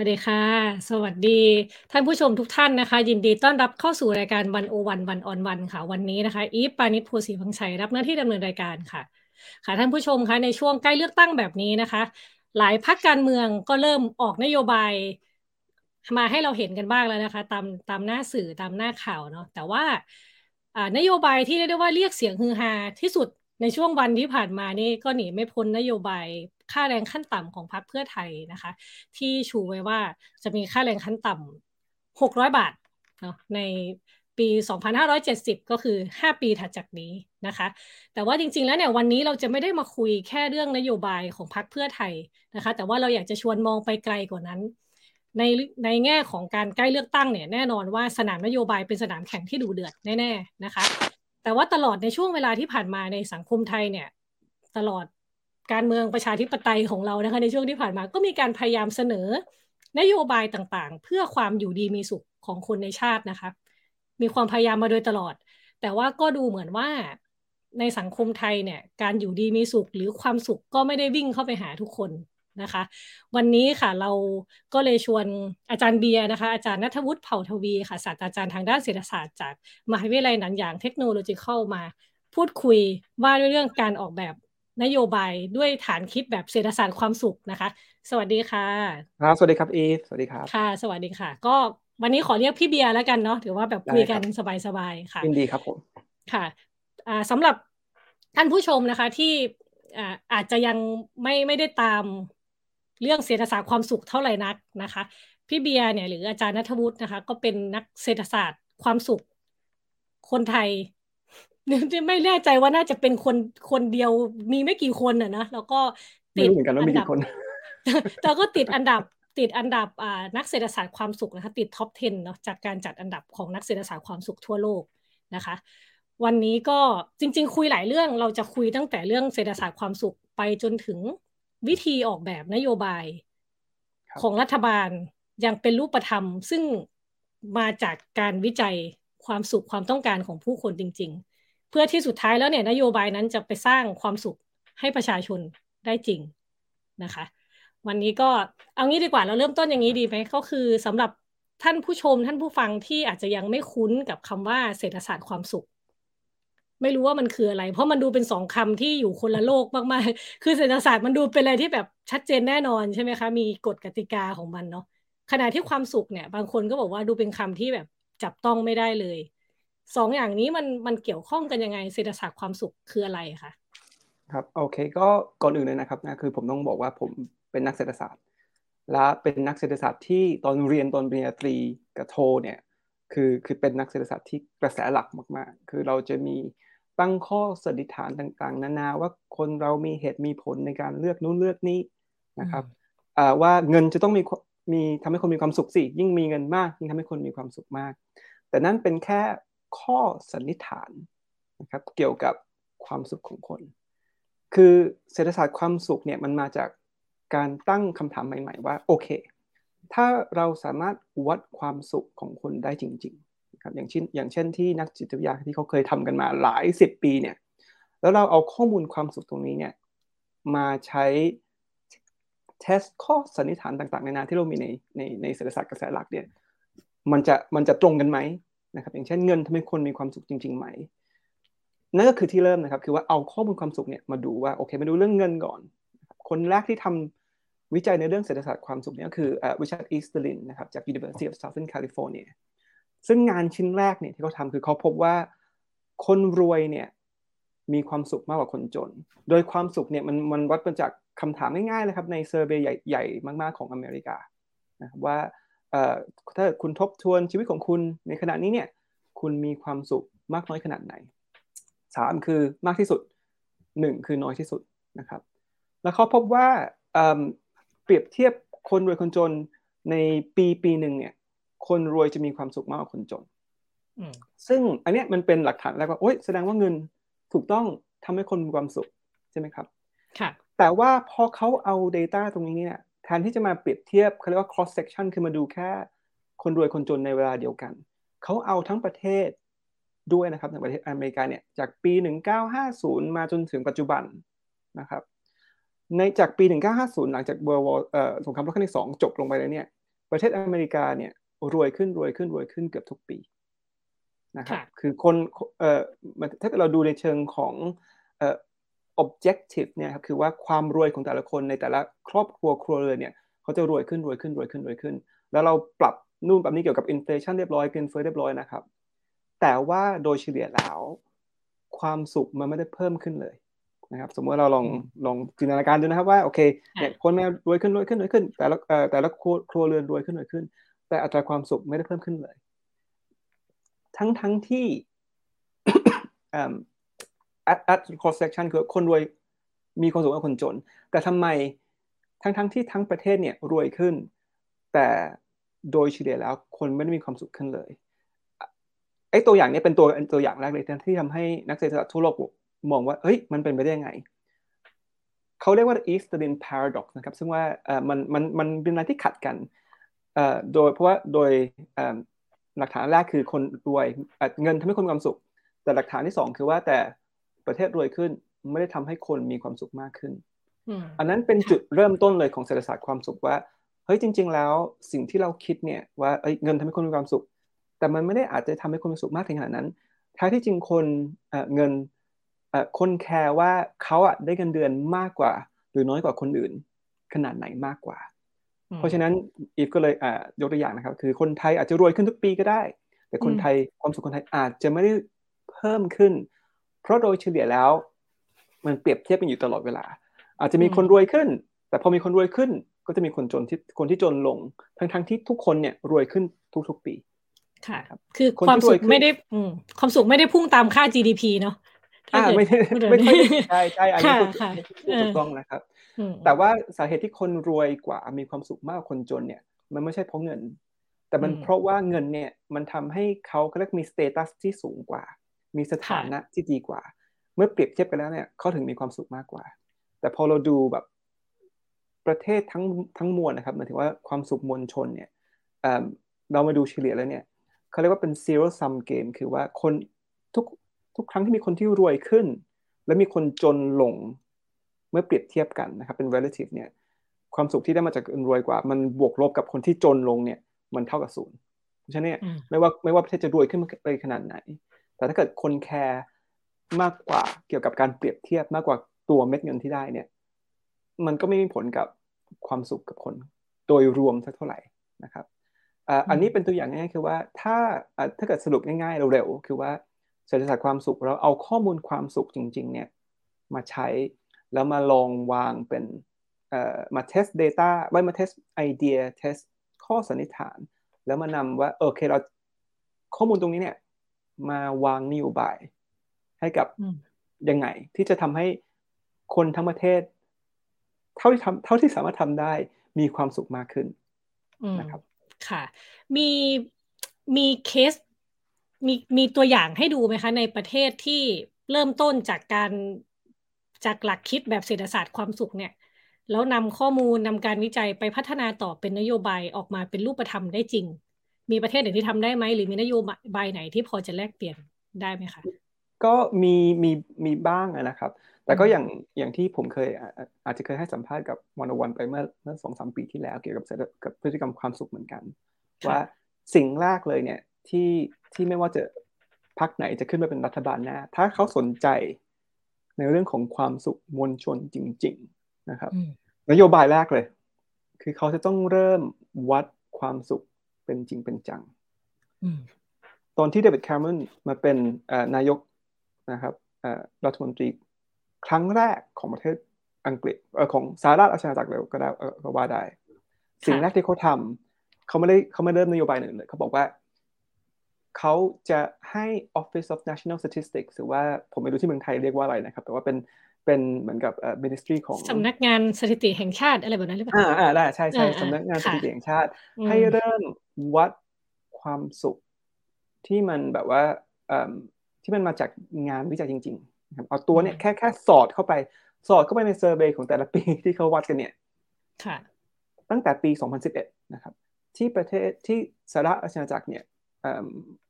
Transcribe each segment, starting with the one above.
วัสดีค่ะ สวัสดีท่านผู้ชมทุกท่านนะคะ ยินดีต้อนรับเข้าสู่รายการวันโอวันวันออนวันค่ะ วันนี้นะคะ อีฟปานิชภูศรีพังชัยรับหน้าที่ดำเนินรายการค่ะ ค่ะท่านผู้ชมคะในช่วงใกล้เลือกตั้งแบบนี้นะคะ หลายพักการเมืองก็เริ่มออกนโยบาย มาให้เราเห็นกันบ้างแล้วนะคะ ตามตามหน้าสื่อตามหน้าข่าวเนาะแต่ว่านโยบายที่เรียกได้ว่าเรียกเสียงฮือฮาที่สุดในช่วงวันที่ผ่านมานี่ก็หนีไม่พ้นนโยบาย ค่าแรงขั้นต่ำของพรรคเพื่อไทยนะคะ ที่ชูไว้ว่าจะมีค่าแรงขั้นต่ำ600 บาทเนาะในปี 2570 ก็คือ 5 ปีถัดจากนี้นะคะ แต่ว่าจริงๆ แล้วเนี่ยวันนี้เราจะไม่ได้มาคุยแค่เรื่องนโยบายของพรรคเพื่อไทยนะคะ แต่ว่าเราอยากจะชวนมองไปไกลกว่านั้น ในในแง่ของการใกล้เลือกตั้งเนี่ยแน่นอนว่าสนามนโยบายเป็นสนามแข่งที่ดูเดือดแน่ๆนะคะ แต่ว่าตลอดในช่วงเวลาที่ผ่านมาในสังคมไทยเนี่ยตลอด การเมืองประชาธิปไตยของเรานะคะในช่วงที่ผ่านมาก็มีการพยายามเสนอนโยบายต่างๆ เพื่อความอยู่ดีมีสุขของคนในชาตินะคะ มีความพยายามมาโดยตลอด แต่ว่าก็ดูเหมือนว่าในสังคมไทยเนี่ยการอยู่ดีมีสุขหรือความสุขก็ไม่ได้วิ่งเข้าไปหาทุกคนนะคะ วันนี้ค่ะเราก็เลยชวนอาจารย์เบียร์นะคะ อาจารย์นัทวุฒิเผ่าทวีค่ะศาสตราจารย์ทางด้านเศรษฐศาสตร์จากมหาวิทยาลัยหนันหยางเทคโนโลยีเข้ามา พูดคุยว่าด้วยเรื่องการออกแบบ นโยบายด้วยฐานคิดแบบเศรษฐศาสตร์ความสุขนะคะ สวัสดีค่ะครับสวัสดีครับอีฟสวัสดีครับค่ะ สวัสดีค่ะ ก็วันนี้ขอเรียกพี่เบียร์แล้วกันเนาะถือว่าแบบคุยกันสบายๆค่ะยินดีครับผมค่ะอ่าสำหรับท่านผู้ชมนะคะที่อ่าอาจจะยังไม่ไม่ได้ตามเรื่องเศรษฐศาสตร์ความสุขเท่าไหร่นักนะคะ พี่เบียร์เนี่ยหรืออาจารย์นัทวุฒินะคะ ก็เป็นนักเศรษฐศาสตร์ความสุขคนไทย ไม่แน่ใจว่าน่าจะเป็นคนคนเดียวมีไม่กี่คนอะนะแล้วก็ติดอันดับแต่ก็ติดอันดับติดอันดับอ่านักเศรษฐศาสตร์ความสุขนะคะติดท็อป 10 เนาะจากการจัดอันดับของนักเศรษฐศาสตร์ความสุขทั่วโลกนะคะ วันนี้ก็จริง ๆ คุยหลายเรื่องเราจะคุยตั้งแต่เรื่องเศรษฐศาสตร์ความสุขไปจนถึงวิธีออกแบบนโยบายของรัฐบาลอย่างเป็นรูปธรรม ซึ่งมาจากการวิจัยความสุขความต้องการของผู้คนจริงๆ เพื่อที่สุดท้ายแล้วเนี่ยนโยบายนั้นจะไปสร้างความสุขให้ประชาชนได้จริงนะคะ วันนี้ก็เอางี้ดีกว่าเราเริ่มต้นอย่างนี้ดีไหมก็คือสำหรับท่านผู้ชมท่านผู้ฟังที่อาจจะยังไม่คุ้นกับคำว่าเศรษฐศาสตร์ความสุข ไม่รู้ว่ามันคืออะไร เพราะมันดูเป็นสองคำที่อยู่คนละโลกมากๆ คือเศรษฐศาสตร์มันดูเป็นอะไรที่แบบชัดเจนแน่นอนใช่ไหมคะ มีกฎกติกาของมันเนาะขณะที่ความสุขเนี่ย บางคนก็บอกว่าดูเป็นคำที่แบบจับต้องไม่ได้เลย สองอย่างนี้มันมันเกี่ยวข้องกันยังไงเศรษฐศาสตร์ความสุขคืออะไรคะครับโอเคก็ก่อนอื่นเลยนะครับนะคือผมต้องบอกว่าผมเป็นนักเศรษฐศาสตร์ และเป็นนักเศรษฐศาสตร์ที่ตอนเรียนตอนปริญญาตรีกับโทเนี่ยคือคือเป็นนักเศรษฐศาสตร์ที่กระแสหลักมากๆ คือเราจะมีตั้งข้อสันนิษฐานต่างๆ นานาว่าคนเรามีเหตุมีผลในการเลือกนู้นเลือกนี้นะครับว่าเงินจะต้องมีมีทำให้คนมีความสุขสิยิ่งมีเงินมากยิ่งทำให้คนมีความสุขมาก แต่นั่นเป็นแค่ ข้อสันนิษฐานนะครับเกี่ยวกับความสุขของคน คือเศรษฐศาสตร์ความสุขเนี่ยมันมาจากการตั้งคำถามใหม่ ๆ ว่าโอเค ถ้าเราสามารถวัดความสุขของคนได้จริงๆนะครับอย่างเช่นอย่างเช่นที่นักจิตวิทยาที่เขาเคยทำกันมาหลายสิบปีเนี่ยแล้วเราเอาข้อมูลความสุขตรงนี้เนี่ยมาใช้เทสข้อสันนิษฐานต่างๆ ในนาที่เรามีในในในเศรษฐศาสตร์กระแสหลักเนี่ยมันจะมันจะตรงกันไหม นะครับอย่างเช่นเงินทำให้คนมีความสุขจริงๆไหมนั่นก็คือที่เริ่มนะครับ คือว่าเอาข้อมูลความสุขเนี่ยมาดูว่าโอเคมาดูเรื่องเงินก่อน คนแรกที่ทำวิจัยในเรื่องเศรษฐศาสตร์ความสุขเนี่ยคือ Richard Easterlin นะครับจาก University of Southern California ซึ่งงานชิ้นแรกเนี่ยที่เขาทำคือเขาพบว่าคนรวยเนี่ยมีความสุขมากกว่าคนจน โดยความสุขเนี่ยมันมันวัดมาจากคำถามง่ายๆเลยครับใน survey ใหญ่ๆ มากๆของอเมริกานะครับว่า ถ้าคุณทบทวนชีวิตของคุณในขณะนี้เนี่ย คุณมีความสุขมากน้อยขนาดไหนสามคือมากที่สุดหนึ่งคือน้อยที่สุดนะครับ แล้วเขาพบว่าเปรียบเทียบคนรวยคนจนในปีปีหนึ่งเนี่ย คนรวยจะมีความสุขมากกว่าคนจนซึ่งอันนี้มันเป็นหลักฐานแล้วว่าโอ๊ยแสดงว่าเงินถูกต้องทำให้คนมีความสุขใช่ไหมครับ ค่ะ แต่ว่าพอเขาเอา Data ตรงนี้เนี่ย แทนที่จะมาเปรียบเทียบเขาเรียกว่า cross section คือมาดูแค่คนรวยคนจนในเวลาเดียวกัน เขาเอาทั้งประเทศด้วยนะครับในประเทศอเมริกาเนี่ยจากปี 1950 มาจนถึงปัจจุบันนะครับในจากปี 1950 หลังจากเบอร์วอสงครามโลกครั้งที่ 2 จบลงไปแล้วเนี่ย ประเทศอเมริกาเนี่ยรวยขึ้นรวยขึ้นรวยขึ้นเกือบทุกปีนะครับ คือคนเอ่อถ้าเกิดเราดูในเชิงของเอ่อ objective เนี่ยครับคือว่าความรวยของแต่ละคนในแต่ละครอบครัวครัวเรือนเนี่ยเขาจะรวยขึ้นรวยขึ้นรวยขึ้นรวยขึ้น แล้วเราปรับนู่นแบบนี้เกี่ยวกับอินฟลชันเรียบร้อยเงินเฟ้อเรียบร้อยนะครับแต่ว่าโดยเฉลี่ยแล้วความสุขมันไม่ได้เพิ่มขึ้นเลยนะครับสมมติเราลองลองจินตนาการดูนะครับว่าโอเคเนี่ยคนแม่รวยขึ้นรวยขึ้นรวยขึ้น แต่ละแต่ละครัวเรือนรวยขึ้นรวยขึ้น แต่อัตราความสุขไม่ได้เพิ่มขึ้นเลย ทั้งทั้งที่ at at cross section คือคนรวยมีความสุขกว่าคนจน แต่ทำไมทั้งทั้งที่ทั้งประเทศเนี่ยรวยขึ้น แต่โดยเฉลี่ยแล้วคนไม่ได้มีความสุขขึ้นเลยไอ้ตัวอย่างนี้เป็นตัวตัวอย่างแรกเลยที่ทำให้นักเศรษฐศาสตร์ทั่วโลกมองว่าเฮ้ยมันเป็นไปได้ยังไงเขาเรียกว่า Eastern paradox นะครับ ซึ่งว่าเออมันมันมันเป็นอะไรที่ขัดกันเอ่อโดยเพราะว่าโดยหลักฐานแรกคือคนรวยเงินทำให้คนมีความสุข แต่หลักฐานที่สองคือว่าแต่ ประเทศรวยขึ้นไม่ได้ทำให้คนมีความสุขมากขึ้น อันนั้นเป็นจุดเริ่มต้นเลยของเศรษฐศาสตร์ความสุขว่าเฮ้ยจริง ๆ แล้วสิ่งที่เราคิดเนี่ยว่าเเงินทำให้คนมีความสุข แต่มันไม่ได้อาจจะทำให้คนมีสุขมากถึงขนาดนั้นท้ายที่จริงคนเงินคนแคร์ว่าเขาอะได้เงินเดือนมากกว่า หรือน้อยกว่าคนอื่น ขนาดไหนมากกว่า เพราะฉะนั้นอีฟก็เลยยกตัวอย่างนะครับ คือคนไทยอาจจะรวยขึ้นทุกปีก็ได้ แต่คนไทยความสุขคนไทยอาจจะไม่ได้เพิ่มขึ้น เพราะโดยเฉลี่ยแล้ว มันเปรียบเทียบกันอยู่ตลอดเวลา อาจจะมีคนรวยขึ้น แต่พอมีคนรวยขึ้น ก็จะมีคนจนที่คนที่จนลง ทั้งทั้งที่ทุกคนเนี่ยรวยขึ้นทุกๆปี ค่ะคือความสุขไม่ได้ความสุขไม่ได้พุ่งตามค่า GDP เนาะอ่าไม่ไม่ค่อยใช่ใช่อันนี้ถูกต้องนะครับ แต่ว่าสาเหตุที่คนรวยกว่ามีความสุขมากกว่าคนจนเนี่ย มันไม่ใช่เพราะเงิน แต่มันเพราะว่าเงินเนี่ยมันทำให้เขาเขาเรียกมีสเตตัสที่สูงกว่า มีสถานะที่ดีกว่า เมื่อเปรียบเทียบกันแล้วเนี่ยเขาถึงมีความสุขมากกว่า แต่พอเราดูแบบประเทศทั้งทั้งมวลนะครับหมายถึงว่าความสุขมวลชนเนี่ยเรามาดูเฉลี่ยแล้วเนี่ยเขาเรียกว่าเป็น zero sum game คือว่าคนทุกทุกครั้งที่มีคนที่รวยขึ้น และมีคนจนลงเมื่อเปรียบเทียบกันนะครับเป็น relative เนี่ยความสุขที่ได้มาจากคนรวยกว่า มันบวกลบกับคนที่จนลงเนี่ยมันเท่ากับศูนย์เพราะฉะนั้นเนี่ยไม่ว่าไม่ว่าประเทศจะรวยขึ้นไปขนาดไหน แต่ถ้าเกิดคนแคร์มากกว่าเกี่ยวกับการเปรียบเทียบมากกว่าตัวเม็ดเงินที่ได้เนี่ย มันก็ไม่มีผลกับความสุขกับคน โดยรวมสักเท่าไหร่นะครับอันนี้เป็นตัวอย่างง่ายๆคือว่าถ้าถ้าเกิดสรุปง่ายๆเร็วๆคือว่าเศรษฐศาสตร์ความสุขเราเอาข้อมูลความสุขจริง ๆ เนี่ยมาใช้แล้วมาลองวางเป็นมาเทส Data ไว้มาเทสไอเดียเทสข้อสันนิษฐาน แล้วมานำว่าโอเคเราข้อมูลตรงนี้เนี่ย มาวางนโยบาย ให้กับยังไง ที่จะทำให้คนทั้งประเทศ เท่าที่ทำเท่าที่สามารถทำได้มีความสุขมากขึ้นนะครับ ค่ะ มีมีเคสมีมีตัวอย่างให้ดูไหมคะ ในประเทศที่เริ่มต้นจากการจากหลักคิดแบบเศรษฐศาสตร์ความสุขเนี่ย แล้วนำข้อมูลนำการวิจัยไปพัฒนาต่อเป็นนโยบายออกมาเป็นรูปธรรมได้จริง มีประเทศไหนที่ทำได้ไหมหรือมีนโยบายไหนที่พอจะแลกเปลี่ยนได้ไหมคะก็มีมีมีบ้างนะครับ แต่ก็อย่างอย่างที่ผมเคยอาจจะเคยให้สัมภาษณ์กับวันวันไปเมื่อเมื่อสองสามปีที่แล้ว เกี่ยวกับกับพฤติกรรมความสุขเหมือนกัน ว่าสิ่งแรกเลยเนี่ยที่ที่ไม่ว่าจะพักไหนจะขึ้นมาเป็นรัฐบาลนะถ้าเขาสนใจในเรื่องของความสุขมวลชนจริง ๆนะครับ นโยบายแรกเลย คือเขาจะต้องเริ่มวัดความสุข เป็นจริงเป็นจังตอนที่เดวิดแคมเมรอนมาเป็นนายกนะครับรัฐมนตรีครั้งแรกของประเทศอังกฤษของสหรัฐอาณาจักรเลยก็ได้ก็ว่าได้ สิ่งแรกที่เขาทำเขาไม่ได้เขาไม่เริ่มนโยบายหนึ่งเลยเขาบอกว่าเขาจะให้ Office of National Statistics หรือว่าผมไม่รู้ที่เมืองไทยเรียกว่าอะไรนะครับ แต่ว่าเป็นเป็นเหมือนกับเอ่อ Ministry ของสำนักงานสถิติแห่งชาติอะไรแบบนั้นหรือเปล่าอ่าอ่าได้ใช่ใช่สำนักงานสถิติแห่งชาติ ให้เริ่ม วัดความสุขที่มันแบบว่าเอ่อที่มันมาจากงานวิจัยจริงๆครับเอาตัวเนี่ยแค่แค่สอดเข้าไป สอดเข้าไปใน survey ของแต่ละปีที่เขาวัดกันเนี่ยค่ะตั้งแต่ปี 2011 นะครับ ที่ประเทศที่สหราชอาณาจักรเนี่ย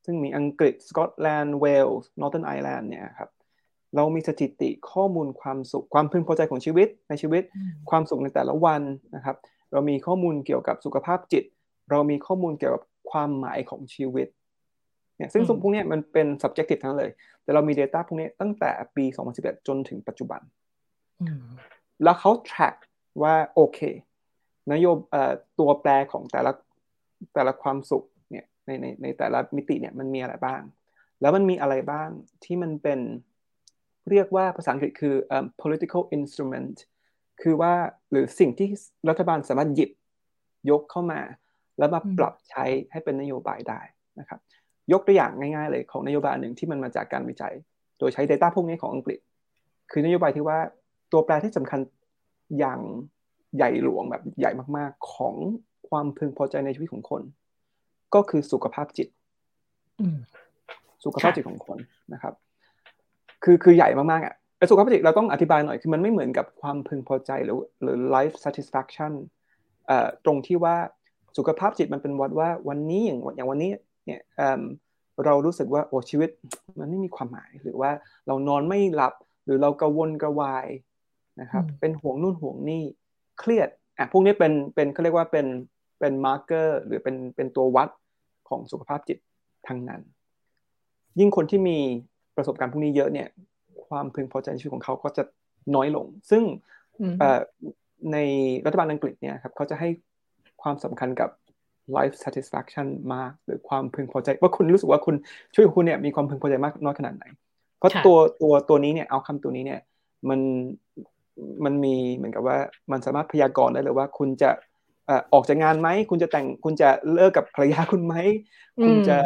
ซึ่งมีอังกฤษสกอตแลนด์เวลส์ Northern Ireland เนี่ยครับเรามีสถิติข้อมูลความสุขความพึงพอใจของชีวิตในชีวิตความสุขในแต่ละวันนะครับ เรามีข้อมูลเกี่ยวกับสุขภาพจิต เรามีข้อมูลเกี่ยวกับความหมายของชีวิตเนี่ยซึ่งพวกนี้มันเป็น subjective ทั้งเลย แต่เรามี Data พวกนี้ตั้งแต่ปี 2011 จนถึงปัจจุบัน แล้วเขา track ว่าโอเค นโยบตัวแปรของแต่ละแต่ละความสุขเนี่ยในในในแต่ละมิติเนี่ยมันมีอะไรบ้าง แล้วมันมีอะไรบ้างที่มันเป็นเรียกว่าภาษาอังกฤษคือ um, political instrument คือว่าหรือสิ่งที่รัฐบาลสามารถหยิบยกเข้ามา แล้วมาปรับใช้ให้เป็นนโยบายได้นะครับ ยกตัวอย่างง่ายๆเลยของนโยบายหนึ่งที่มันมาจากการวิจัย โดยใช้ Data พวกนี้ของอังกฤษ คือนโยบายที่ว่าตัวแปรที่สำคัญอย่างใหญ่หลวงแบบใหญ่มากๆของความพึงพอใจในชีวิตของคน ก็คือสุขภาพจิตสุขภาพจิตของคนนะครับ คือคือใหญ่มากๆอะแต่สุขภาพจิตเราต้องอธิบายหน่อยคือมันไม่เหมือนกับความพึงพอใจหรือหรือ life satisfaction เอ่อตรงที่ว่า สุขภาพจิตมันเป็นวัดว่าวันนี้อย่างอย่างวันนี้เนี่ยเรารู้สึกว่าโอ้ชีวิตมันไม่มีความหมาย หรือว่าเรานอนไม่หลับ หรือเรากังวลกระวายนะครับ เป็นห่วงนู่นห่วงนี่เครียดอะพวกนี้เป็นเป็นเขาเรียกว่าเป็นเป็นมาร์กเกอร์หรือเป็นเป็นตัววัดของสุขภาพจิตทั้งนั้น ยิ่งคนที่มีประสบการณ์พวกนี้เยอะเนี่ย ความพึงพอใจในชีวิตของเขาก็จะน้อยลง ซึ่งในรัฐบาลอังกฤษเนี่ยครับเขาจะให้ ความสำคัญกับ life satisfaction มาก หรือความพึงพอใจ ว่าคุณรู้สึกว่าคุณช่วยคุณเนี่ยมีความพึงพอใจมากน้อยขนาดไหน เพราะตัวตัวตัวนี้เนี่ยเอาคำตัวนี้เนี่ยมันมันมีเหมือนกับว่ามันสามารถพยากรณ์ได้เลยว่าคุณจะออกจากงานไหมคุณจะแต่งคุณจะเลิกกับภรรยาคุณไหมคุณจะ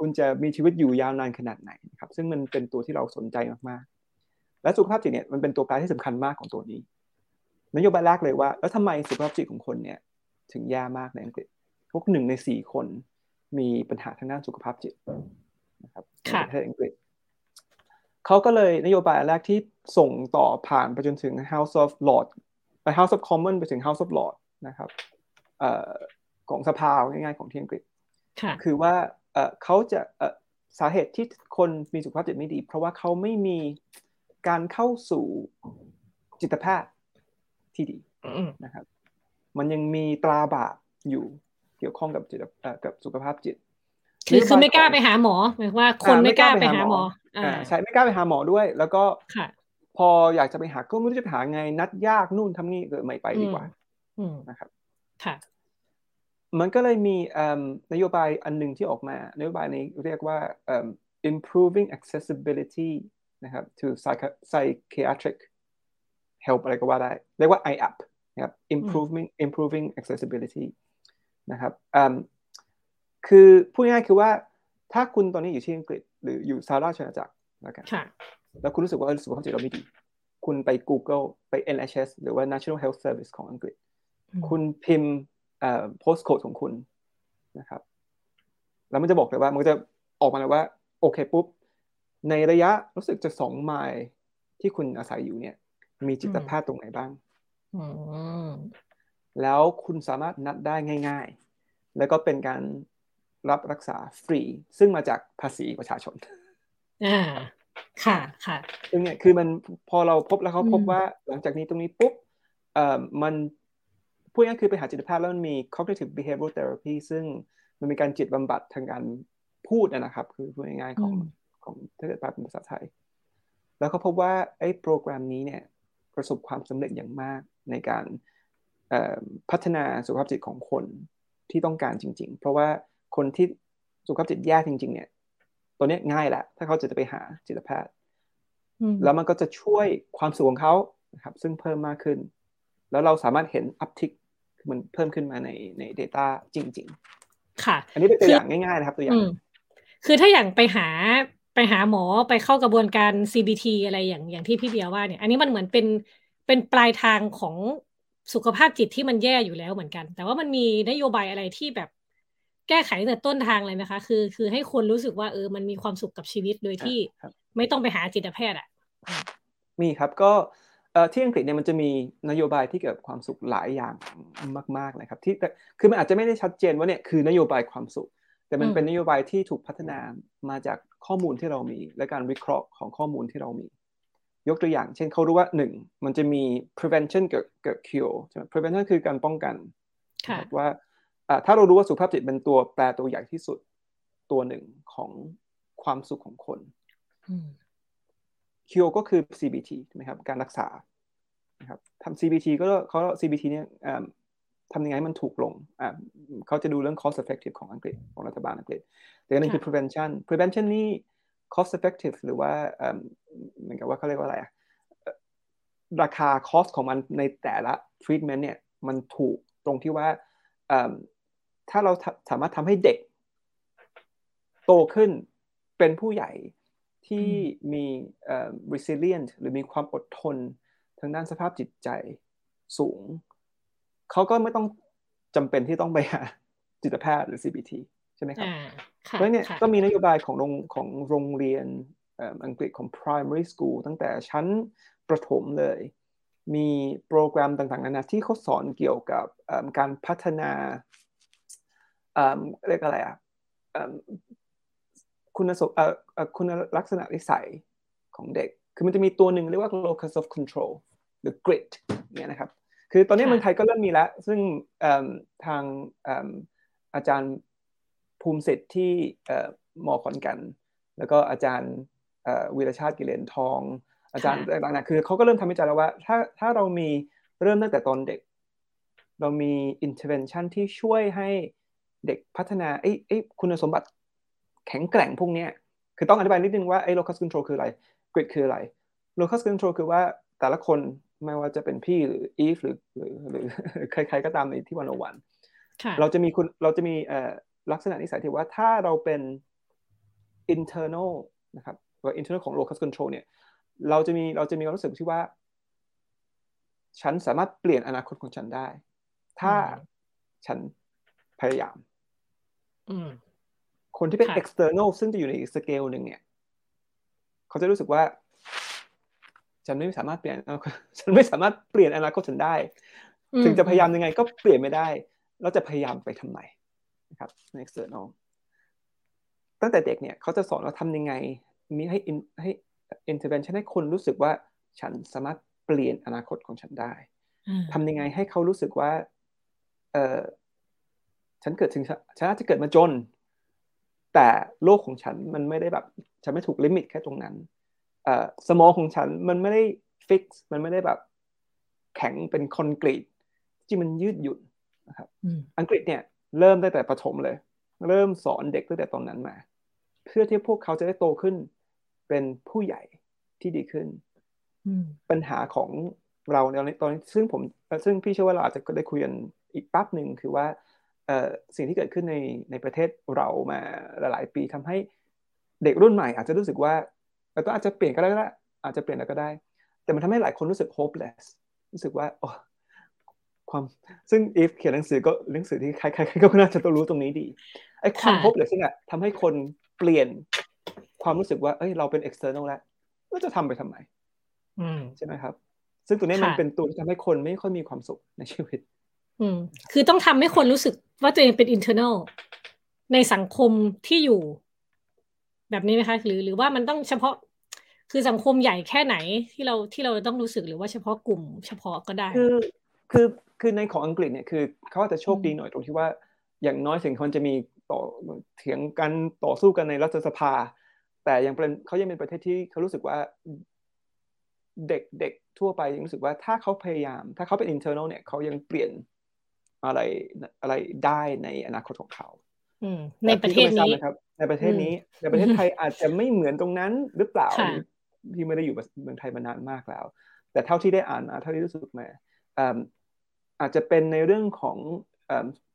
คุณจะมีชีวิตอยู่ยาวนานขนาดไหนครับ ซึ่งมันเป็นตัวที่เราสนใจมากๆ และสุขภาพจิตเนี่ยมันเป็นตัวแปรที่สำคัญมากของตัวนี้ นโยบายแรกเลยว่า แล้วทำไมสุขภาพจิตของคนเนี่ย ถึงแย่มากในอังกฤษ พวกหนึ่งในสี่คนมีปัญหาทางด้านสุขภาพจิตนะครับในประเทศอังกฤษเขาก็เลยนโยบายแรกที่ส่งต่อผ่านไปจนถึง House of Lords ไป House of Commons ไปถึง House of Lords นะครับของสภาง่ายๆของที่อังกฤษคือว่าเขาจะสาเหตุที่คนมีสุขภาพจิตไม่ดี เพราะว่าเขาไม่มีการเข้าสู่จิตแพทย์ที่ดีนะครับ มันยังมีตราบาปอยู่เกี่ยวข้องกับจิตกับสุขภาพจิตคือคือไม่กล้าไปหาหมอหมายว่าคนไม่กล้าไปหาหมออ่าใช่ไม่กล้าไปหาหมอด้วย แล้วก็พออยากจะไปหาก็ไม่รู้จะไปหาไงนัดยากนู่นทำนี่ก็ไม่ไปดีกว่านะครับค่ะมันก็เลยมีนโยบายอันหนึ่งที่ออกมานโยบายนี้เรียกว่า improving accessibility นะครับ to psychiatric help อะไรก็ว่าได้ เรียกว่า IAP นะครับ improving improving accessibility นะครับคือพูดง่ายๆคือว่าถ้าคุณตอนนี้อยู่ที่อังกฤษ หรืออยู่สหราชอาณาจักรแล้วกันแล้วคุณรู้สึกว่าสุขภาพจิตเราไม่ดี คุณไป Google ไป NHS หรือว่า National Health Service ของอังกฤษ คุณพิมพ์ post code ของคุณนะครับ แล้วมันจะบอกเลยว่า มันจะออกมาเลยว่า โอเคปุ๊บ ในระยะรู้สึกจะสองไมล์ที่คุณอาศัยอยู่เนี่ย มีจิตแพทย์ตรงไหนบ้าง แล้วคุณสามารถนัดได้ง่าย ๆ แล้วก็เป็นการรับรักษาฟรี ซึ่งมาจากภาษีประชาชนอ่าค่ะค่ะซึ่งเนี่ยคือมันพอเราพบแล้วเขาพบว่าหลังจากนี้ตรงนี้ปุ๊บเอ่อมันพูดง่ายคือไปหาจิตแพทย์แล้วมันมี cognitive behavioral therapy ซึ่งมันมีการจิตบำบัดทางการพูดนะครับ คือพูดง่ายๆของของถ้าเกิดแปลเป็นภาษาไทย แล้วเขาพบว่าไอ้โปรแกรมนี้เนี่ยประสบความสำเร็จอย่างมาก ในการพัฒนาสุขภาพจิตของคนที่ต้องการจริง ๆ เพราะว่าคนที่สุขภาพจิตแย่จริง ๆ เนี่ยตัวนี้ง่ายแหละ ถ้าเขาจะไปหาจิตแพทย์ แล้วมันก็จะช่วยความสุขของเขานะครับ ซึ่งเพิ่มมากขึ้น แล้วเราสามารถเห็นอัพทิกมันเพิ่มขึ้นมาในใน Data จริง ๆ ค่ะ อันนี้เป็นตัวอย่างง่ายๆนะครับตัวอย่าง คือถ้าอย่างไปหาไปหาหมอไปเข้ากระบวนการ CBT อะไรอย่างอย่างที่พี่เบียร์ว่าเนี่ย อันนี้มันเหมือนเป็น เป็นปลายทางของสุขภาพจิตที่มันแย่อยู่แล้วเหมือนกัน แต่ว่ามันมีนโยบายอะไรที่แบบแก้ไขตั้งแต่ต้นทางเลยไหมคะ คือ คือให้คนรู้สึกว่าเออมันมีความสุขกับชีวิตโดยที่ไม่ต้องไปหาจิตแพทย์อะ มีครับก็ที่อังกฤษเนี่ยมันจะมีนโยบายที่เกี่ยวกับความสุขหลายอย่างมากๆนะครับที่คือมันอาจจะไม่ได้ชัดเจนว่าเนี่ยคือนโยบายความสุข แต่มันเป็นนโยบายที่ถูกพัฒนามาจากข้อมูลที่เรามี และการวิเคราะห์ของข้อมูลที่เรามี ยกตัวอย่าง เช่นเขารู้ว่าหนึ่งมันจะมี prevention เกิดเกิด cure ใช่ไหม prevention คือการป้องกันว่าถ้าเรารู้ว่าสุขภาพจิตเป็นตัวแปรตัวใหญ่ที่สุดตัวหนึ่งของความสุขของคนคิวก็คือ CBT ใช่ไหมครับ การรักษานะครับทำ CBT ก็เขา CBT เนี่ยทำยังไงมันถูกลงเขาจะดูเรื่อง cost effective ของอังกฤษของรัฐบาลอังกฤษ แต่นึงคือ prevention prevention นี่ cost effective หรือว่าเหมือนกับว่าเขาเรียกว่าอะไรอะราคา cost ของมันในแต่ละ treatment เนี่ยมันถูกตรงที่ว่าถ้าเราสามารถทำให้เด็ก โตขึ้นเป็นผู้ใหญ่ที่มี resilient หรือมีความอดทนทางด้านสภาพจิตใจสูง เขาก็ไม่ต้องจำเป็นที่ต้องไปหาจิตแพทย์หรือ CBT ใช่ไหมครับเพราะเนี่ยก็มีนโยบายของโรงของโรงเรียนอังกฤษของ primary school ตั้งแต่ชั้นประถมเลย มีโปรแกรมต่างๆนานาที่เขาสอนเกี่ยวกับการพัฒนาเรียกอะไรอะคุณสมคุณลักษณะนิสัยของเด็ก คือมันจะมีตัวหนึ่งเรียกว่า locus of control หรือ grit เนี่ยนะครับ คือตอนนี้เมืองไทยก็เริ่มมีแล้ว ซึ่งทางอาจารย์ ภูมิสิทธิ์ที่มอขอนกัน แล้วก็อาจารย์วิรชาติกิเลนทอง อาจารย์ต่างๆคือเขาก็เริ่มทำวิจัยแล้วว่า ถ้าถ้าเรามีเริ่มตั้งแต่ตอนเด็ก เรามี intervention ที่ช่วยให้เด็กพัฒนาไอ้ไอ้คุณสมบัติแข็งแกร่งพวกนี้คือต้องอธิบายนิดนึงว่าไอ้ locus control คืออะไร grid คืออะไร locus control คือว่าแต่ละคนไม่ว่าจะเป็นพี่หรืออีฟหรือหรือหรือใครๆก็ตามในที่วันวันเราจะมีคุณเราจะมี ลักษณะนิสัยที่ว่าถ้าเราเป็น internal นะครับว่า internal ของ locus control เนี่ยเราจะมีเราจะมีความรู้สึกที่ว่า ฉันสามารถเปลี่ยนอนาคตของฉันได้ ถ้าฉันพยายามคนที่เป็น external ซึ่งจะอยู่ในอีกสเกลหนึ่งเนี่ย เขาจะรู้สึกว่า ฉันไม่สามารถเปลี่ยนฉันไม่สามารถเปลี่ยนอนาคตฉันได้ ถึงจะพยายามยังไงก็เปลี่ยนไม่ได้เราจะพยายามไปทำไม นะครับใน external ตั้งแต่เด็กเนี่ยเขาจะสอนเราทำยังไง มีให้ให้ intervention ให้คนรู้สึกว่าฉันสามารถเปลี่ยนอนาคตของฉันได้ทำยังไงให้เขารู้สึกว่าเออฉันเกิดถึงฉันอาจจะเกิดมาจน แต่โลกของฉันมันไม่ได้แบบ ฉันไม่ถูก limit แค่ตรงนั้นเอ่อสมองของฉันมันไม่ได้ fix มันไม่ได้แบบแข็งเป็นคอนกรีตที่มันยืดหยุ่นนะครับอังกฤษเนี่ย เริ่มตั้งแต่ประถมเลย เริ่มสอนเด็กตั้งแต่ตอนนั้นมา เพื่อที่พวกเขาจะได้โตขึ้น เป็นผู้ใหญ่ที่ดีขึ้นปัญหาของเราในตอนนี้ซึ่งผมซึ่งพี่เชื่อว่าเราอาจจะได้คุยกันอีกแป๊บหนึ่งคือว่าสิ่งที่เกิดขึ้นในในประเทศเรามาหลายๆปีทำให้เด็กรุ่นใหม่ อาจจะรู้สึกว่าแล้วก็อาจจะเปลี่ยนก็ได้ก็ได้อาจจะเปลี่ยนแล้วก็ได้ แต่มันทำให้หลายคนรู้สึก hopeless รู้สึกว่าโอ้ ความซึ่งอีฟเขียนหนังสือก็หนังสือที่ใครๆก็น่าจะต้องรู้ตรงนี้ดีไอ้ความ hopeless นี่แหละทำให้คนเปลี่ยนความรู้สึกว่า เอ้ย เราเป็น external แล้วก็จะทำไปทำไมใช่ไหมครับ ซึ่งตัวนี้มันเป็นตัวที่ทำให้คนไม่ค่อยมีความสุขในชีวิต อืม คือต้องทำให้คนรู้สึกว่าตัวเองเป็น internal ในสังคมที่อยู่ แบบนี้ไหมคะหรือหรือว่ามันต้องเฉพาะคือสังคมใหญ่แค่ไหนที่เราที่เราต้องรู้สึกหรือว่าเฉพาะกลุ่ม เฉพาะก็ได้ คือคือ คือในของอังกฤษเนี่ยคือเขาอาจจะโชคดีหน่อยตรงที่ว่า อย่างน้อยสิ่งคนจะมีต่อเถียงกันต่อสู้กันในรัฐสภา แต่ยังเป็นเขายังเป็นประเทศที่เขารู้สึกว่าเด็กเด็กทั่วไปยังรู้สึกว่าถ้าเขาพยายาม ถ้าเขาเป็น internal เนี่ยเขายังเปลี่ยนอะไรอะไรได้ในอนาคตของเขาในประเทศนี้นะครับในประเทศนี้ในประเทศไทยอาจจะไม่เหมือนตรงนั้นหรือเปล่าที่ไม่ได้อยู่เมืองไทยมานานมากแล้ว แต่เท่าที่ได้อ่านมาเท่าที่รู้สึกมา อาจจะเป็นในเรื่องของ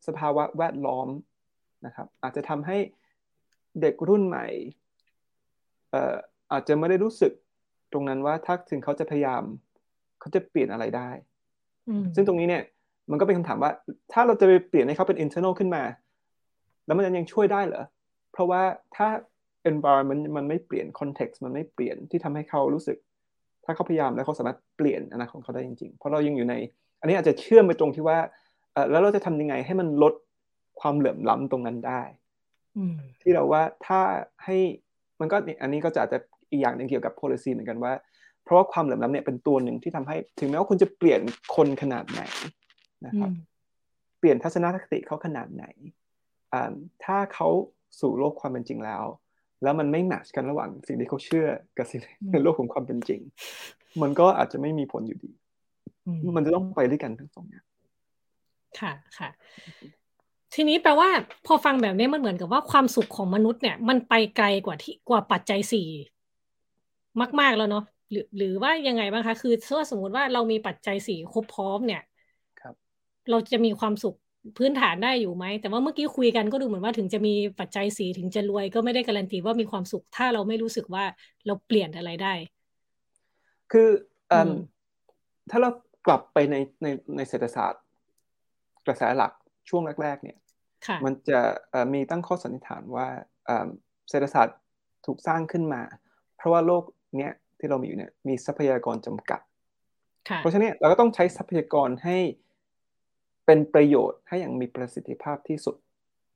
สภาวะแวดล้อมนะครับ อาจจะทำให้เด็กรุ่นใหม่อาจจะไม่ได้รู้สึกตรงนั้นว่าถ้าถึงเขาจะพยายามเขาจะเปลี่ยนอะไรได้ ซึ่งตรงนี้เนี่ยมันก็เป็นคำถามว่า ถ้าเราจะไปเปลี่ยนให้เขาเป็น internal ขึ้นมา แล้วมันยังช่วยได้เหรอ เพราะว่าถ้า environment มันไม่เปลี่ยน context มันไม่เปลี่ยนที่ทำให้เขารู้สึก ถ้าเขาพยายามแล้วเขาสามารถเปลี่ยนอนาคตของเขาได้จริงๆ เพราะเรายังอยู่ใน อันนี้อาจจะเชื่อมไปตรงที่ว่าแล้วเราจะทำยังไงให้มันลดความเหลื่อมล้ำตรงนั้นได้ที่เราว่าถ้าให้มันก็อันนี้ก็จะอาจจะอีกอย่างหนึ่งเกี่ยวกับ policy เหมือนกันว่า เพราะว่าความเหลื่อมล้ำเนี่ยเป็นตัวหนึ่งที่ทำให้ ถึงแม้ว่าคุณจะเปลี่ยนคนขนาดไหนนะครับ เปลี่ยนทัศนคติเขาขนาดไหนถ้าเขาสู่โลกความเป็นจริงแล้ว แล้วมันไม่แมทช์กันระหว่างสิ่งที่เขาเชื่อกับสิ่งในโลกของความเป็นจริง มันก็อาจจะไม่มีผลอยู่ดี มันจะต้องไปด้วยกันทั้งสองอย่างค่ะค่ะ ทีนี้แปลว่าพอฟังแบบนี้มันเหมือนกับว่าความสุขของมนุษย์เนี่ย มันไปไกลกว่าที่กว่าปัจจัยสี่มาก ๆแล้วเนาะหรือหรือว่ายังไงบ้างคะ คือถ้าสมมติว่าเรามีปัจจัยสี่ครบพร้อมเนี่ย ครับ เราจะมีความสุขพื้นฐานได้อยู่ไหม แต่ว่าเมื่อกี้คุยกันก็ดูเหมือนว่าถึงจะมีปัจจัยสี่ถึงจะรวยก็ไม่ได้การันตีว่ามีความสุข ถ้าเราไม่รู้สึกว่าเราเปลี่ยนอะไรได้ คือถ้าเรา กลับไปในในในเศรษฐศาสตร์ กระแสหลักช่วงแรกๆเนี่ยมันจะมีตั้งข้อสันนิษฐานว่าเศรษฐศาสตร์ถูกสร้างขึ้นมา เพราะว่าโลกเนี้ยที่เรามีอยู่เนี่ยมีทรัพยากรจำกัด เพราะฉะนั้นเราก็ต้องใช้ทรัพยากรให้เป็นประโยชน์ให้อย่างมีประสิทธิภาพที่สุด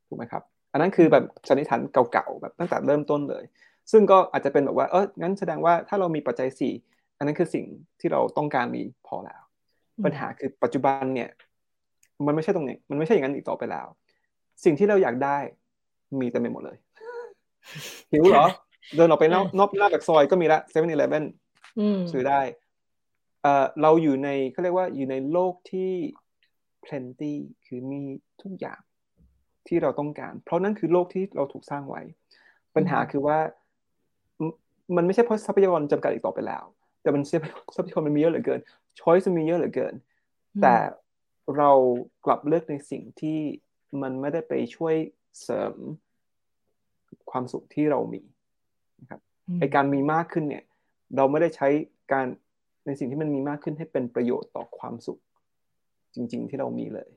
ถูกไหมครับ อันนั้นคือแบบสันนิษฐานเก่าๆแบบตั้งแต่เริ่มต้นเลย ซึ่งก็อาจจะเป็นแบบว่าเอองั้นแสดงว่าถ้าเรามีปัจจัยสี่อันนั้นคือสิ่งที่เราต้องการมีพอแล้ว ปัญหาคือปัจจุบันเนี่ย มันไม่ใช่ตรงนี้มันไม่ใช่อย่างนั้นอีกต่อไปแล้ว สิ่งที่เราอยากได้มีเต็มไปหมดเลยหิวเหรอ เดินออกไปนอกนอกหน้าจากซอยก็มีละเซเว่นอีเลฟเว่นซื้อได้เอ่อเราอยู่ในเขาเรียกว่าอยู่ในโลกที่ plenty คือมีทุกอย่างที่เราต้องการ เพราะนั่นคือโลกที่เราถูกสร้างไว้ ปัญหาคือว่า มันไม่ใช่เพราะทรัพยากรจำกัดอีกต่อไปแล้ว แต่มันทรัพยากรมันมีเยอะเหลือเกิน ช้อยส์มันมีเยอะเหลือเกิน แต่เรากลับเลือกในสิ่งที่มันไม่ได้ไปช่วยเสริมความสุขที่เรามีนะครับไอการมีมากขึ้นเนี่ย เราไม่ได้ใช้การในสิ่งที่มันมีมากขึ้นให้เป็นประโยชน์ต่อความสุข จริง ๆ ที่เรามีเลย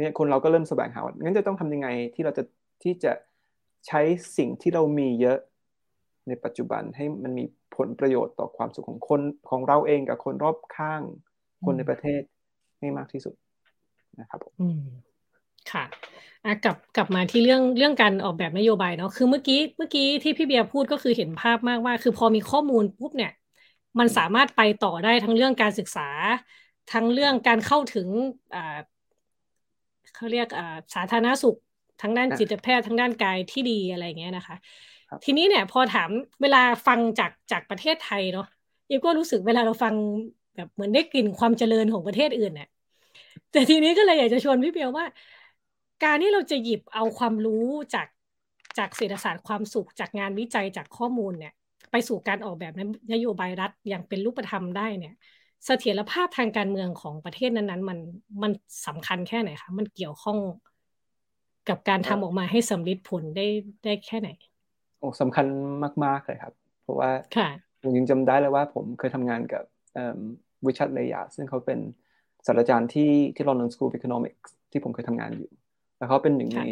เนี่ยคนเราก็เริ่มแสวงหาว่างั้นจะต้องทำยังไงที่เราจะที่จะใช้สิ่งที่เรามีเยอะในปัจจุบันให้มันมี ผลประโยชน์ต่อความสุขของคนของเราเองกับคนรอบข้างคนในประเทศให้มากที่สุดนะครับผมค่ะะกลับกลับมาที่เรื่องเรื่องการออกแบบนโยบายเนาะคือเมื่อกี้เมื่อกี้ที่พี่เบียร์พูดก็คือเห็นภาพมากว่า คือพอมีข้อมูลปุ๊บเนี่ย มันสามารถไปต่อได้ทั้งเรื่องการศึกษา ทั้งเรื่องการเข้าถึงเขาเรียกสาธารณสุขทั้งด้านจิตแพทย์ทั้งด้านกายที่ดีอะไรเงี้ยนะคะ ทีนี้เนี่ยพอถามเวลาฟังจากจากประเทศไทยเนาะอีก็รู้สึกเวลาเราฟังแบบเหมือนได้กลิ่นความเจริญของประเทศอื่นเนี่ยแต่ทีนี้ก็เลยอยากจะชวนพี่เปียวว่า การที่เราจะหยิบเอาความรู้จากจากเศรษฐศาสตร์ความสุขจากงานวิจัยจากข้อมูลเนี่ย ไปสู่การออกแบบนโยบายรัฐอย่างเป็นรูปธรรมได้เนี่ยเสถียรภาพทางการเมืองของประเทศนั้นๆ มันมันสำคัญแค่ไหนคะมันเกี่ยวข้องกับการทำออกมาให้สำลิดผลได้ได้แค่ไหน โอ้สำคัญมาก ๆ เลยครับ เพราะว่าผมยังจำได้เลยว่าผมเคยทำงานกับวิชัดเลยาซึ่งเขาเป็นศาสตราจารย์ที่ที่ London School of Economics ที่ผมเคยทำงานอยู่ แล้วเขาเป็นหนึ่งใน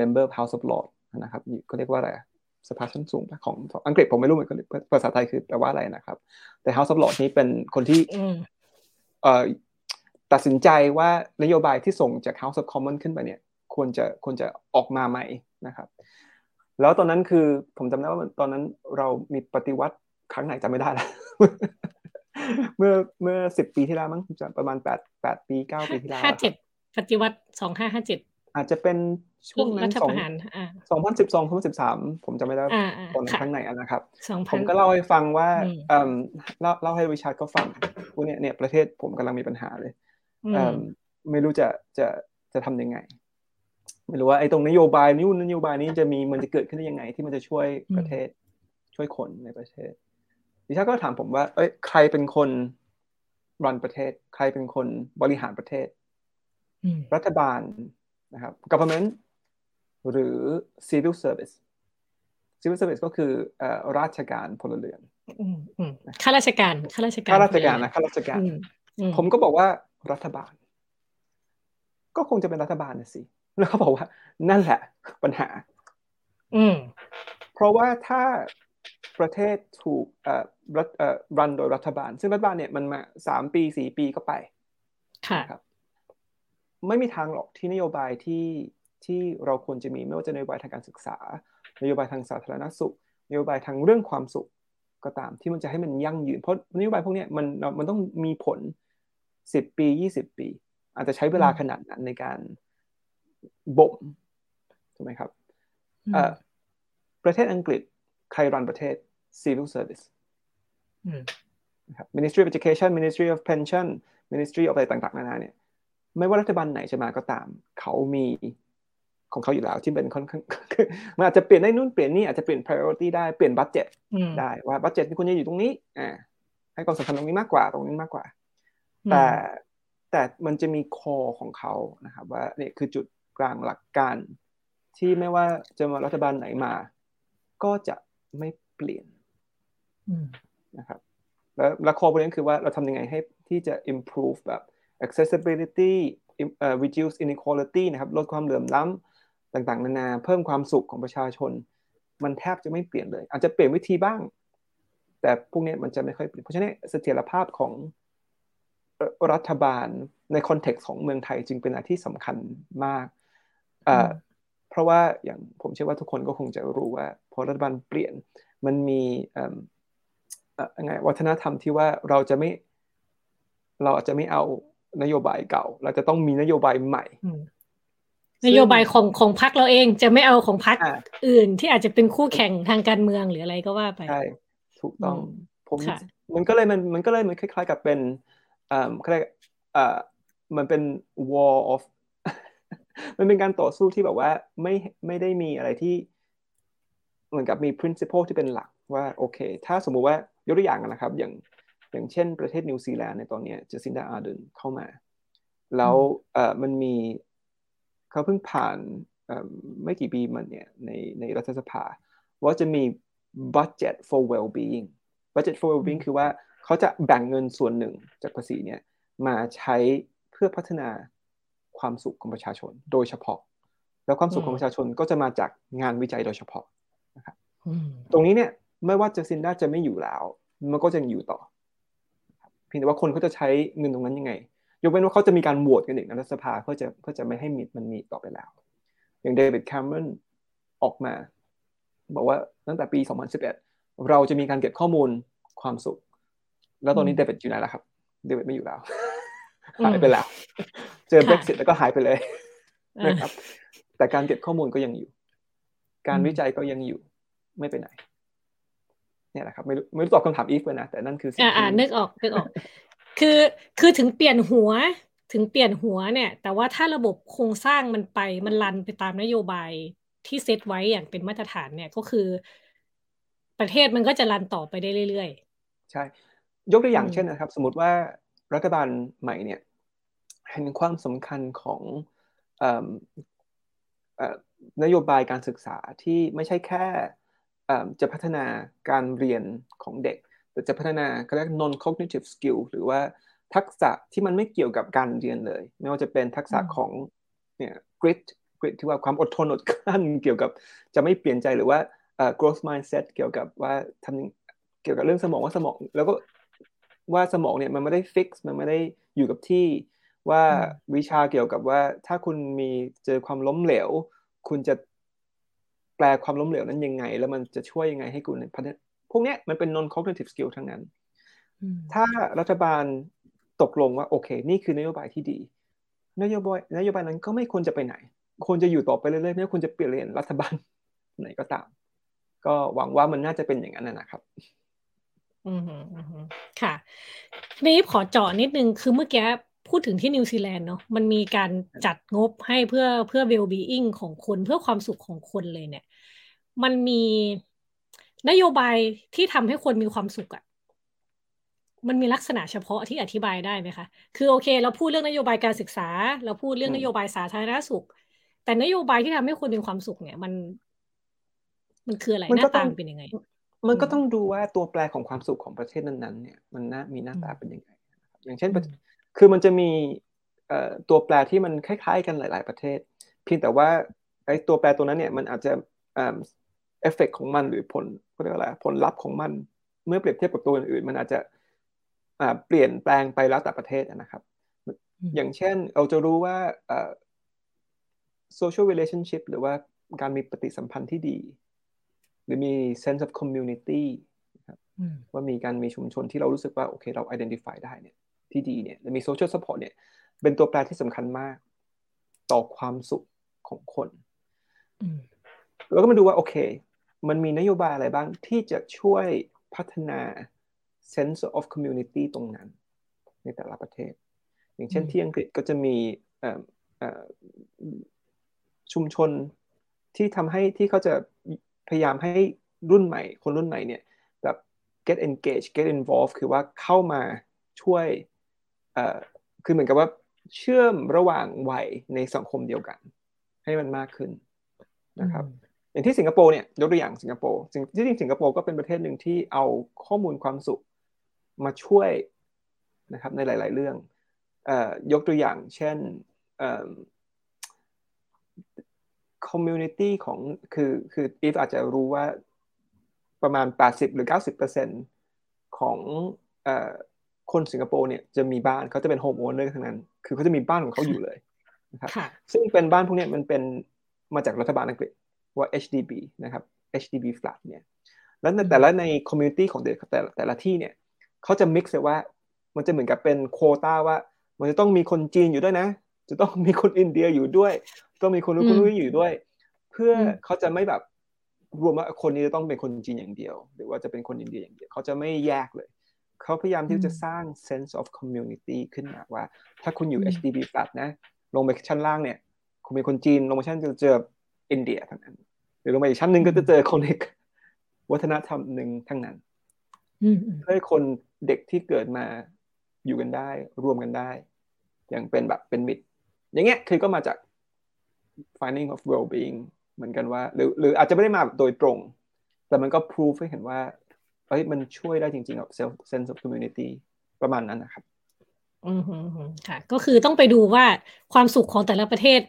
member House of Lords นะครับเขาเรียกว่าอะไรสภาชั้นสูงของอังกฤษผมไม่รู้เหมือนกันภาษาไทยคือแปลว่าอะไรนะครับ แต่ House of Lords นี้เป็นคนที่ตัดสินใจว่านโยบายที่ส่งจาก House of Commons ขึ้นไปเนี่ย ควรจะควรจะออกมาใหม่นะครับ แล้วตอนนั้นคือผมจำได้ว่าตอนนั้นเรามีปฏิวัติครั้งไหนจำไม่ได้แล้วเมื่อเมื่อสิบปีที่แล้วมั้งจะประมาณแปดแปดปีเก้าปีที่แล้วห้าเจ็ดปฏิวัติสองห้าห้าเจ็ดอาจจะเป็นช่วงนั้นสองสองพันสิบสองพันสิบสามผมจะไม่ได้ตอนครั้งไหนนะครับผมก็เล่าให้ฟังว่าเล่าเล่าให้วิชาก็ฟังว่าเนี่ยเนี่ยประเทศผมกำลังมีปัญหาเลยไม่รู้จะจะจะทำยังไง ไม่รู้ว่าไอ้ตรงนโยบายนี้นโยบายนี้จะมีมันจะเกิดขึ้นได้ยังไง ที่มันจะช่วยประเทศ ช่วยคนในประเทศดิฉันก็ถามผมว่า เอ้ยใครเป็นคนรันประเทศ ใครเป็นคนบริหารประเทศรัฐบาลนะครับ government หรือ civil service civil service ก็คือราชการพลเรือนข้าราชการข้าราชการข้าราชการนะข้าราชการ ผมก็บอกว่ารัฐบาล ก็คงจะเป็นรัฐบาลนะสิ แล้วเขาบอกว่า นั่นแหละปัญหา อืม เพราะว่าถ้าประเทศถูกเอ่อรัฐเอ่อรันโดยรัฐบาล ซึ่งรัฐบาลเนี่ยมันมาสามปีสี่ปีก็ไป ค่ะครับ ไม่มีทางหรอกที่นโยบายที่ที่เราควรจะมีไม่ว่าจะนโยบายทางการศึกษา นโยบายทางสาธารณสุข นโยบายทางเรื่องความสุขก็ตามที่มันจะให้มันยั่งยืน เพราะนโยบายพวกนี้มันมันต้องมีผลสิบปียี่สิบปี อาจจะใช้เวลาขนาดนั้นในการ บ่มถูกไหมครับประเทศอังกฤษใครรันประเทศ civil service นะครับ Ministry of Education Ministry of Pension Ministry of อะไรต่างๆนานาเนี่ยไม่ว่ารัฐบาลไหนจะมาก็ตาม เขามีของเขาอยู่แล้วที่เป็นค่อนข้างมันอาจจะเปลี่ยนได้นู่นเปลี่ยนนี่อาจจะเปลี่ยน priority ได้เปลี่ยนบัตเจ็ตได้ว่าบัตเจ็ตที่คุณจะอยู่ตรงนี้อ่าให้ความสำคัญตรงนี้มากกว่าตรงนี้มากกว่า แต่แต่มันจะมีคอของเขานะครับว่าเนี่ยคือจุด กลางหลักการ ที่ไม่ว่าจะมารัฐบาลไหนมา ก็จะไม่เปลี่ยนนะครับแล้วและคอประเด็นคือว่าเราทำยังไงให้ที่จะ improve แบบ accessibility uh, reduce inequality นะครับลดความเหลื่อมล้ำต่างๆ นานา เพิ่มความสุขของประชาชน มันแทบจะไม่เปลี่ยนเลย อาจจะเปลี่ยนวิธีบ้าง แต่พวกนี้มันจะไม่ค่อยเปลี่ยนเพราะฉะนั้นเสถียรภาพของรัฐบาลในคอนเท็กซ์ของเมืองไทยจึงเป็นอะไรที่สำคัญมาก เพราะว่าอย่างผมเชื่อว่าทุกคนก็คงจะรู้ว่าพอรัฐบาลเปลี่ยนมันมีไงวัฒนธรรมที่ว่าเราจะไม่เราอาจจะไม่เอานโยบายเก่า เราจะต้องมีนโยบายใหม่ นโยบายของของพรรคเราเองจะไม่เอาของพรรคอื่นที่อาจจะเป็นคู่แข่งทางการเมืองหรืออะไรก็ว่าไปใช่ถูกต้องผมมันก็เลยมันมันก็เลยมันคล้ายๆกับเป็นอ่าเขาเรียกอ่ามันเป็น war of มันเป็นการต่อสู้ที่แบบว่าไม่ไม่ได้มีอะไรที่ เหมือนกับมี principle ที่เป็นหลักว่าโอเค ถ้าสมมุติว่ายกตัวอย่างนะครับ อย่างอย่างเช่นประเทศนิวซีแลนด์ในตอนนี้เจสินดาอาร์เดนเข้ามา แล้วเอ่อมันมีเขาเพิ่งผ่านไม่กี่ปีมันเนี่ยในในรัฐสภา ว่าจะมี budget for well-being budget for well-being คือว่าเขาจะแบ่งเงินส่วนหนึ่งจากภาษีเนี่ยมาใช้เพื่อพัฒนา ความสุขของประชาชนโดยเฉพาะ แล้วความสุขของประชาชนก็จะมาจากงานวิจัยโดยเฉพาะนะครับตรงนี้เนี่ยไม่ว่าจะซินด้าจะไม่อยู่แล้ว มันก็จะอยู่ต่อเพียงแต่ว่าคนเขาจะใช้เงินตรงนั้นยังไง ยกเว้นว่าเขาจะมีการโหวตกันอีกในรัฐสภาเพื่อจะเพื่อจะไม่ให้มีมันมีต่อไปแล้ว อย่างเดวิดแคมเมรอนออกมา บอกว่าตั้งแต่ปี 2011 เราจะมีการเก็บข้อมูลความสุข แล้วตอนนี้เดวิดอยู่ไหนล่ะครับ เดวิดไม่อยู่แล้ว หายไปแล้ว เจอ Brexit แล้วก็หายไปเลยนะครับ แต่การเก็บข้อมูลก็ยังอยู่ การวิจัยก็ยังอยู่ ไม่ไปไหน เนี่ยแหละครับ ไม่รู้ไม่รู้ตอบคำถามอีฟเลยนะ แต่นั่นคืออ่าอ่านึกออกนึกออก คือคือถึงเปลี่ยนหัวถึงเปลี่ยนหัวเนี่ย แต่ว่าถ้าระบบโครงสร้างมันไปมันรันไปตามนโยบายที่เซตไว้อย่างเป็นมาตรฐานเนี่ยก็คือ ประเทศมันก็จะรันต่อไปได้เรื่อยๆ ใช่ ยกตัวอย่างเช่นนะครับ สมมติว่า รัฐบาลใหม่เนี่ยเห็นความสำคัญของนโยบายการศึกษาที่ไม่ใช่แค่จะพัฒนาการเรียนของเด็ก แต่จะพัฒนาเขาเรียก non cognitive skill หรือว่าทักษะที่มันไม่เกี่ยวกับการเรียนเลย ไม่ว่าจะเป็นทักษะของเนี่ย grit grit ที่ว่าความอดทนอดกลั้นเกี่ยวกับจะไม่เปลี่ยนใจหรือว่า growth mindset เกี่ยวกับว่าทำเกี่ยวกับเรื่องสมองว่าสมอง แล้วก็ ว่าสมองเนี่ยมันไม่ได้ fix มันไม่ได้อยู่กับที่ว่าวิชาเกี่ยวกับว่า ถ้าคุณมีเจอความล้มเหลว คุณจะแปลความล้มเหลวนั้นยังไง แล้วมันจะช่วยยังไงให้คุณพัฒนาพวกนี้มันเป็น non cognitive skill ทั้งนั้น ถ้ารัฐบาลตกลงว่าโอเค นี่คือนโยบายที่ดี นโยบายนโยบายนั้นก็ไม่ควรจะไปไหนควรจะอยู่ต่อไปเรื่อยๆไม่ควรจะเปลี่ยนเรียนรัฐบาลไหนก็ตาม ก็หวังว่ามันน่าจะเป็นอย่างนั้นนะครับ อืมค่ะนี่ขอเจาะนิดนึงคือเมื่อกี้พูดถึงที่นิวซีแลนด์เนาะมันมีการจัดงบให้เพื่อเพื่อ well being ของคนเพื่อความสุขของคนเลยเนี่ย มันมีนโยบายที่ทำให้คนมีความสุขอะ่ะมันมีลักษณะเฉพาะที่อธิบายได้ไหมคะ คือโอเค เราพูดเรื่องนโยบายการศึกษา เราพูดเรื่องนโยบายสาธารณสุข แต่นโยบายที่ทำให้คนมีความสุขเนี่ย มัน มันคืออะไรหน้าตาเป็นยังไง มันก็ต้องดูว่าตัวแปรของความสุขของประเทศนั้นๆเนี่ยมันน่ามีหน้าตาเป็นยังไงอย่างเช่น คือมันจะมีตัวแปรที่มันคล้าย ๆ กันหลาย ๆประเทศ เพียงแต่ว่าไอ้ตัวแปรตัวนั้นเนี่ยมันอาจจะเอฟเฟกของมันหรือผลเรียกอะไรผลลัพธ์ของมันเมื่อเปรียบเทียบกับตัวอื่นๆ มันอาจจะเปลี่ยนแปลงไปแล้วแต่ประเทศนะครับ อย่างเช่นเราจะรู้ว่า social relationship หรือว่าการมีปฏิสัมพันธ์ที่ดีห รือมี sense of community ว่ามีการมีชุมชนที่เรารู้สึกว่าโอเคเรา identify ได้เนี่ยที่ดีเนี่ยมี social support เนี่ยเป็นตัวแปรที่สำคัญมาก ต่อความสุขของคน แล้วก็มาดูว่าโอเค มันมีนโยบายอะไรบ้างที่จะช่วยพัฒนา sense of community ตรงนั้น ในแต่ละประเทศ อย่างเช่นที่อังกฤษก็จะมีชุมชนที่ทำให้ที่เขาจะ พยายามให้รุ่นใหม่ คนรุ่นใหม่เนี่ยแบบ get engaged get involved คือว่าเข้ามาช่วยคือเหมือนกับว่าเชื่อมระหว่างวัยในสังคมเดียวกัน ให้มันมากขึ้นนะครับอย่างที่สิงคโปร์เนี่ยยกตัวอย่างสิงคโปร์ที่จริงสิงคโปร์ก็เป็นประเทศหนึ่งที่เอาข้อมูลความสุขมาช่วยนะครับในหลาย ๆ เรื่องยกตัวอย่างเช่น community ของคือคืออีฟอาจจะรู้ว่าประมาณ 80 หรือ 90%ของคนสิงคโปร์เนี่ยจะมีบ้านเขาจะเป็น home owner ทั้งนั้น คือเขาจะมีบ้านของเขาอยู่เลยนะครับซึ่งเป็นบ้านพวกนี้มันเป็นมาจากรัฐบาลอังกฤษว่า HDB นะครับ HDB flat เนี่ยแล้วแต่ละใน community ของแต่แต่ละที่เนี่ยเขาจะ mix เลยว่ามันจะเหมือนกับเป็นโควตาว่า มันจะต้องมีคนจีนอยู่ด้วยนะ จะต้องมีคนอินเดียอยู่ด้วย ต้องมีคนรู้คนรู้อยู่ด้วย เพื่อเขาจะไม่แบบรวมว่าคนนี้จะต้องเป็นคนจีนอย่างเดียว หรือว่าจะเป็นคนอินเดียอย่างเดียว เขาจะไม่แยกเลย เขาพยายามที่จะสร้าง sense of community ขึ้นมาว่า ถ้าคุณอยู่ HDB flat นะ ลงไปชั้นล่างเนี่ย คุณเป็นคนจีน ลงมาชั้นจะเจออินเดียทั้งนั้น หรือลงไปอีกชั้นหนึ่งก็จะเจอคนอีกวัฒนธรรมหนึ่งทั้งนั้นเพื่อให้คนเด็กที่เกิดมาอยู่กันได้ รวมกันได้ อย่างเป็นแบบเป็นมิตร อย่างเงี้ยคือก็มาจาก finding of well-being เหมือนกันว่า หรือหรืออาจจะไม่ได้มาโดยตรง แต่มันก็พิสูจให้เห็นว่าเอ้ยมันช่วยได้จริงๆกับ self sense of community ประมาณนั้นนะครับ อืมค่ะ ก็คือต้องไปดูว่าความสุขของแต่ละประเทศ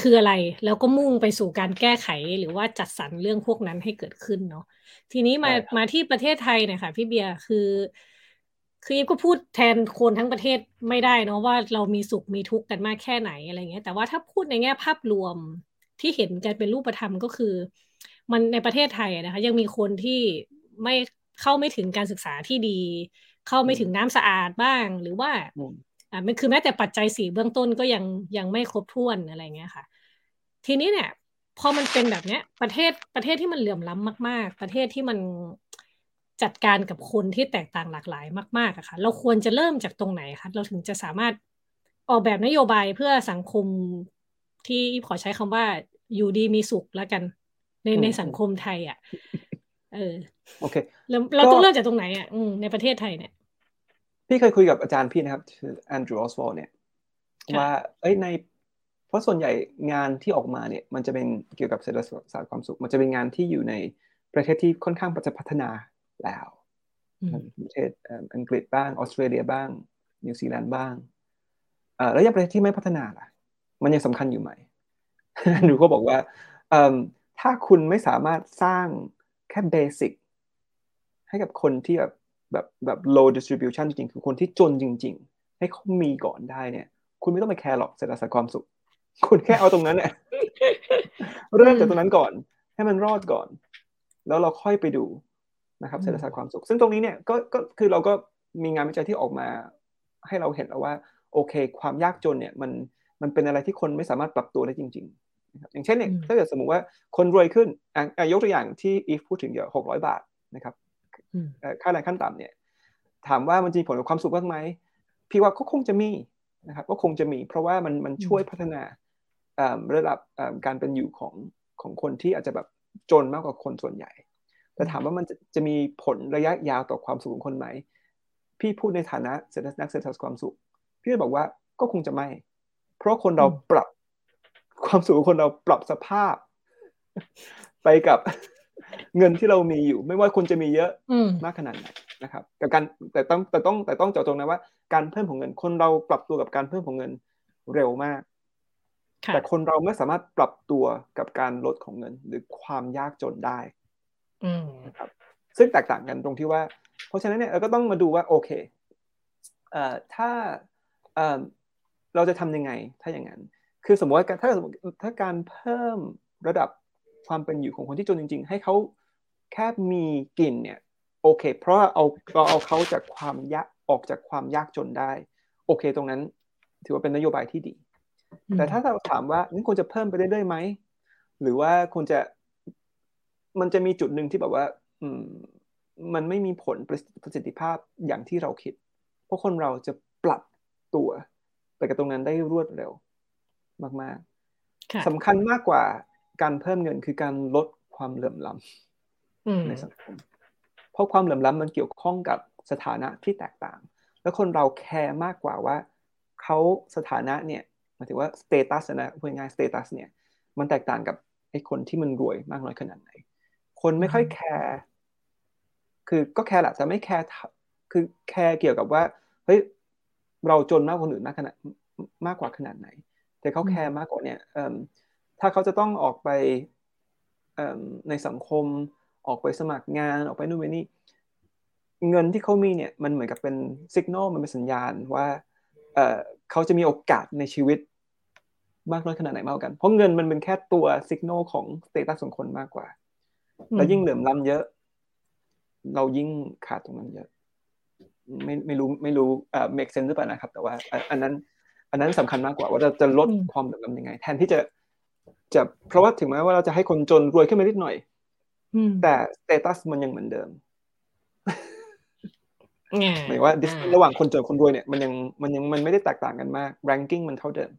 คืออะไร แล้วก็มุ่งไปสู่การแก้ไขหรือว่าจัดสรรเรื่องพวกนั้นให้เกิดขึ้นเนาะทีนี้มามาที่ประเทศไทยเนี่ยค่ะพี่เบียร์คือ คืออีฟก็พูดแทนคนทั้งประเทศไม่ได้เนาะว่าเรามีสุขมีทุกข์กันมากแค่ไหนอะไรเงี้ย แต่ว่าถ้าพูดในแง่ภาพรวมที่เห็นกันเป็นรูปธรรมก็คือ มันในประเทศไทยนะคะ ยังมีคนที่ไม่เข้าไม่ถึงการศึกษาที่ดี เข้าไม่ถึงน้ำสะอาดบ้าง หรือว่าอ่ามันคือแม้แต่ปัจจัยสี่เบื้องต้นก็ยังยังไม่ครบถ้วนอะไรเงี้ยค่ะ ทีนี้เนี่ยพอมันเป็นแบบเนี้ย ประเทศประเทศที่มันเหลื่อมล้ำมาก ๆ ประเทศที่มัน จัดการกับคนที่แตกต่างหลากหลายมากๆอะค่ะ เราควรจะเริ่มจากตรงไหนคะเราถึงจะสามารถออกแบบนโยบายเพื่อสังคมที่ขอใช้คำว่าอยู่ดีมีสุขแล้วกัน ในในสังคมไทย อะ เออโอเคเราเราต้องเริ่มจากตรงไหนอะในประเทศไทยเนี่ย พี่เคยคุยกับอาจารย์พี่นะครับคือแอนดรูว์ออสวอลเนี่ยว่าเอ้ยในเพราะส่วนใหญ่งานที่ออกมาเนี่ย มันจะเป็นเกี่ยวกับเศรษฐศาสตร์ความสุข มันจะเป็นงานที่อยู่ในประเทศที่ค่อนข้างจะพัฒนา แล้วประเทศอังกฤษบ้างออสเตรเลียบ้าง นิวซีแลนด์บ้างแล้วยังประเทศที่ไม่พัฒนาล่ะ มันยังสำคัญอยู่ไหมหนูก็บอกว่าถ้าคุณไม่สามารถสร้างแค่ basic ให้กับคนที่แบบแบบแบบ low distribution จริงคือคนที่จนจริง ๆ ให้เขามีก่อนได้เนี่ย คุณไม่ต้องไปแคร์หรอกเศรษฐศาสตร์ความสุข คุณแค่เอาตรงนั้นเนี่ยเริ่มจากตรงนั้นก่อน ให้มันรอดก่อน แล้วเราค่อยไปดู นะครับเศรษฐศาสตร์ความสุข ซึ่งตรงนี้เนี่ยก็ก็คือเราก็มีงานวิจัยที่ออกมา ให้เราเห็นแล้วว่าโอเค ความยากจนเนี่ยมันมันเป็นอะไรที่คนไม่สามารถปรับตัวได้จริงๆนะครับอย่างเช่นเนี่ยถ้าเกิดสมมติว่าคนรวยขึ้นยกตัวอย่างที่อีฟพูดถึงเดี๋ยวหกร้อยบาทนะครับค่าแรงขั้นต่ำเนี่ยถามว่ามันจะมีผลกับความสุขบ้างไหมพี่ว่าก็คงจะมีนะครับก็คงจะมี เพราะว่ามันมันช่วยพัฒนาระดับการเป็นอยู่ของของคนที่อาจจะแบบจนมากกว่าคนส่วนใหญ่ แต่ถามว่ามันจะจะมีผลระยะยาวต่อความสุขของคนไหม พี่พูดในฐานะเศรษฐนักเศรษฐศาสตร์ความสุข พี่จะบอกว่าก็คงจะไม่ เพราะคนเราปรับความสูงคนเราปรับสภาพ ไปกับเงินที่เรามีอยู่ ไม่ว่าคุณจะมีเยอะมากขนาดไหนนะครับกับการแต่ต้องแต่ต้องแต่ต้องเจาะจงนะว่าการเพิ่มของเงิน คนเราปรับตัวกับการเพิ่มของเงินเร็วมาก แต่คนเราไม่สามารถปรับตัวกับการลดของเงิน หรือความยากจนได้ นะครับซึ่งแตกต่างกันตรงที่ว่า เพราะฉะนั้นเนี่ยเราก็ต้องมาดูว่าโอเคเอ่อถ้าเอ่อเราจะทำยังไงถ้าอย่างนั้น คือสมมติว่าถ้าถ้าการเพิ่มระดับความเป็นอยู่ของคนที่จนจริง ๆ ให้เขาแค่มีกินเนี่ยโอเค เพราะเอาเราเอาเขาจากความยากออกจากความยากจนได้ โอเค ตรงนั้น ถือว่าเป็นนโยบายที่ดี แต่ถ้าเราถามว่านี่ควรจะเพิ่มไปได้ไหมหรือว่าควรจะ มันจะมีจุดหนึ่งที่แบบว่า อืม มันไม่มีผลประสิทธิภาพอย่างที่เราคิด เพราะคนเราจะปรับตัวไปกับตรงนั้นได้รวดเร็ว มากๆสำคัญมากกว่าการเพิ่มเงินคือการลดความเหลื่อมล้ำในสังคม เพราะความเหลื่อมล้ำมันเกี่ยวข้องกับสถานะที่แตกต่าง แล้วคนเราแคร์มากกว่าว่าเขาสถานะเนี่ยหมายถึงว่า status นะพูดง่าย status เนี่ย มันแตกต่างกับไอ้คนที่มันรวยมากน้อยขนาดไหน คนไม่ค่อยแคร์คือก็แคร์แหละแต่ไม่แคร์คือแคร์เกี่ยวกับว่าเฮ้ยเราจนมากกว่าคนอื่นมากขนาดมากกว่าขนาดไหน แต่เขาแคร์มากกว่าเนี่ยถ้าเขาจะต้องออกไปในสังคมออกไปสมัครงานออกไปนู่นไปนี่เงินที่เขามีเนี่ยมันเหมือนกับเป็นสัญญาณมันเป็นสัญญาณว่าเขาจะมีโอกาสในชีวิตมากน้อยขนาดไหนมากกัน เพราะเงินมันเป็นแค่ตัวสัญญาณของสเตตัสของคนมากกว่า แล้วยิ่งเหลื่อมล้ำเยอะ เรายิ่งขาดตรงนั้นเยอะ ไม่ไม่รู้ไม่รู้เอ่อ make sense หรือเปล่านะครับ แต่ว่า อันนั้น อันนั้นสำคัญมากกว่าว่าจะจะลดความเหลื่อมล้ำยังไง แทนที่จะจะเพราะว่าถึงแม้ว่าเราจะให้คนจนรวยขึ้นมานิดหน่อยแต่สเตตัสมันยังเหมือนเดิมหมายว่าดิสระหว่างคนจนคนรวยเนี่ยมันยังมันยังมันไม่ได้แตกต่างกันมาก ranking มันเท่าเดิม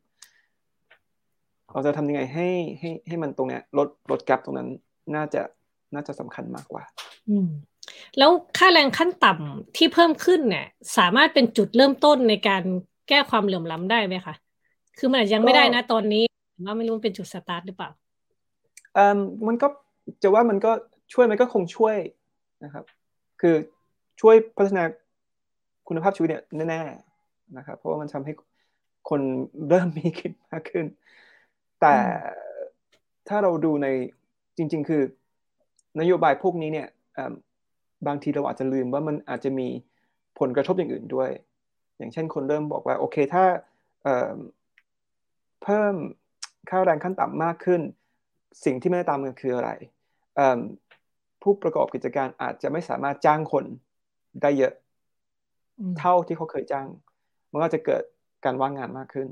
เราจะทำยังไงให้ให้ให้มันตรงเนี้ยลดลดแกลบตรงนั้น น่าจะ น่าจะสำคัญมากกว่าอืมแล้วค่าแรงขั้นต่ำที่เพิ่มขึ้นเนี่ย สามารถเป็นจุดเริ่มต้นในการแก้ความเหลื่อมล้ำได้ไหมคะ คือมันอาจยังไม่ได้นะตอนนี้ว่าไม่รู้เป็นจุดสตาร์ทหรือเปล่าเอ่อมันก็จะว่ามันก็ช่วยมันก็คงช่วยนะครับ คือช่วยพัฒนาคุณภาพชีวิตเนี่ยแน่ๆนะครับ เพราะว่ามันทำให้คนเริ่มมีคิดมากขึ้น แต่ถ้าเราดูในจริง ๆ คือ นโยบายพวกนี้เนี่ยบางทีเราอาจจะลืมว่ามันอาจจะมีผลกระทบอย่างอื่นด้วย อย่างเช่นคนเริ่มบอกว่าโอเคถ้าเพิ่มค่าแรงขั้นต่ำมากขึ้น สิ่งที่ไม่ได้ตามกันคืออะไร ผู้ประกอบกิจการอาจจะไม่สามารถจ้างคนได้เยอะ เท่าที่เขาเคยจ้าง มันก็จะเกิดการว่างงานมากขึ้น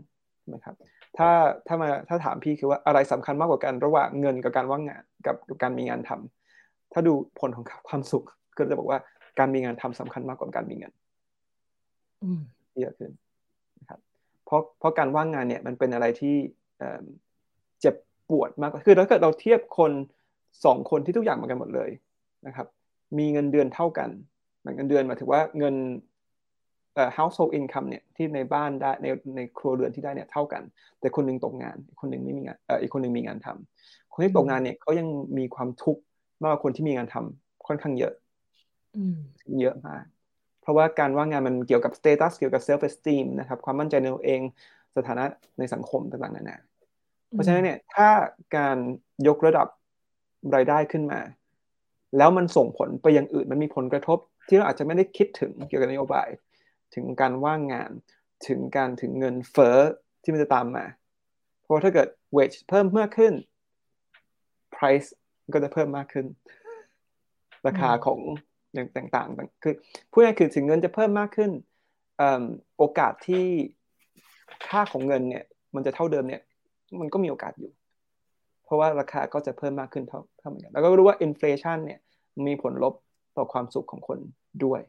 นะครับถ้าถ้ามาถ้าถามพี่คือว่าอะไรสำคัญมากกว่ากันระหว่างเงินกับการว่างงานกับการมีงานทำ ถ้าดูผลของความสุขก็จะบอกว่าการมีงานทำสำคัญมากกว่าการมีเงินเยอะขึ้นนะครับเพราะเพราะการว่างงานเนี่ยมันเป็นอะไรที่เจ็บปวดมากกว่าคือถ้าเกิดเราเทียบคนสองคนที่ทุกอย่างเหมือนกันหมดเลยนะครับ มีเงินเดือนเท่ากันเงินเดือนหมายถึงว่าเงินเอ่อ household income เนี่ยที่ในบ้านได้ในในครัวเรือนที่ได้เนี่ยเท่ากัน แต่คนหนึ่งตกงาน คนหนึ่งไม่มีงานเอ่ออีกคนหนึ่งมีงานทำคนที่ตกงานเนี่ยเขายังมีความทุกข์ มากกว่าคนที่มีงานทำค่อนข้างเยอะเยอะมาก เพราะว่าการว่างงานมันเกี่ยวกับ status เกี่ยวกับ self esteem นะครับ ความมั่นใจในตัวเองสถานะในสังคมต่างๆนานาเพราะฉะนั้นเนี่ยถ้าการยกระดับรายได้ขึ้นมา แล้วมันส่งผลไปอย่างอื่นมันมีผลกระทบ ที่เราอาจจะไม่ได้คิดถึงเกี่ยวกับนโยบาย ถึงการว่างงานถึงการถึงเงินเฟ้อที่มันจะตามมา เพราะถ้าเกิด wage เพิ่มมากขึ้น price ก็จะเพิ่มมากขึ้น ราคาของอย่างต่างๆ คือพูดง่ายคือถึงเงินจะเพิ่มมากขึ้นโอกาสที่ค่าของเงินเนี่ย มันจะเท่าเดิมเนี่ย มันก็มีโอกาสอยู่ เพราะว่าราคาก็จะเพิ่มมากขึ้นเท่าเท่าเหมือนกันแล้วก็รู้ว่าอินฟลชันเนี่ยมีผลลบต่อความสุขของคนด้วย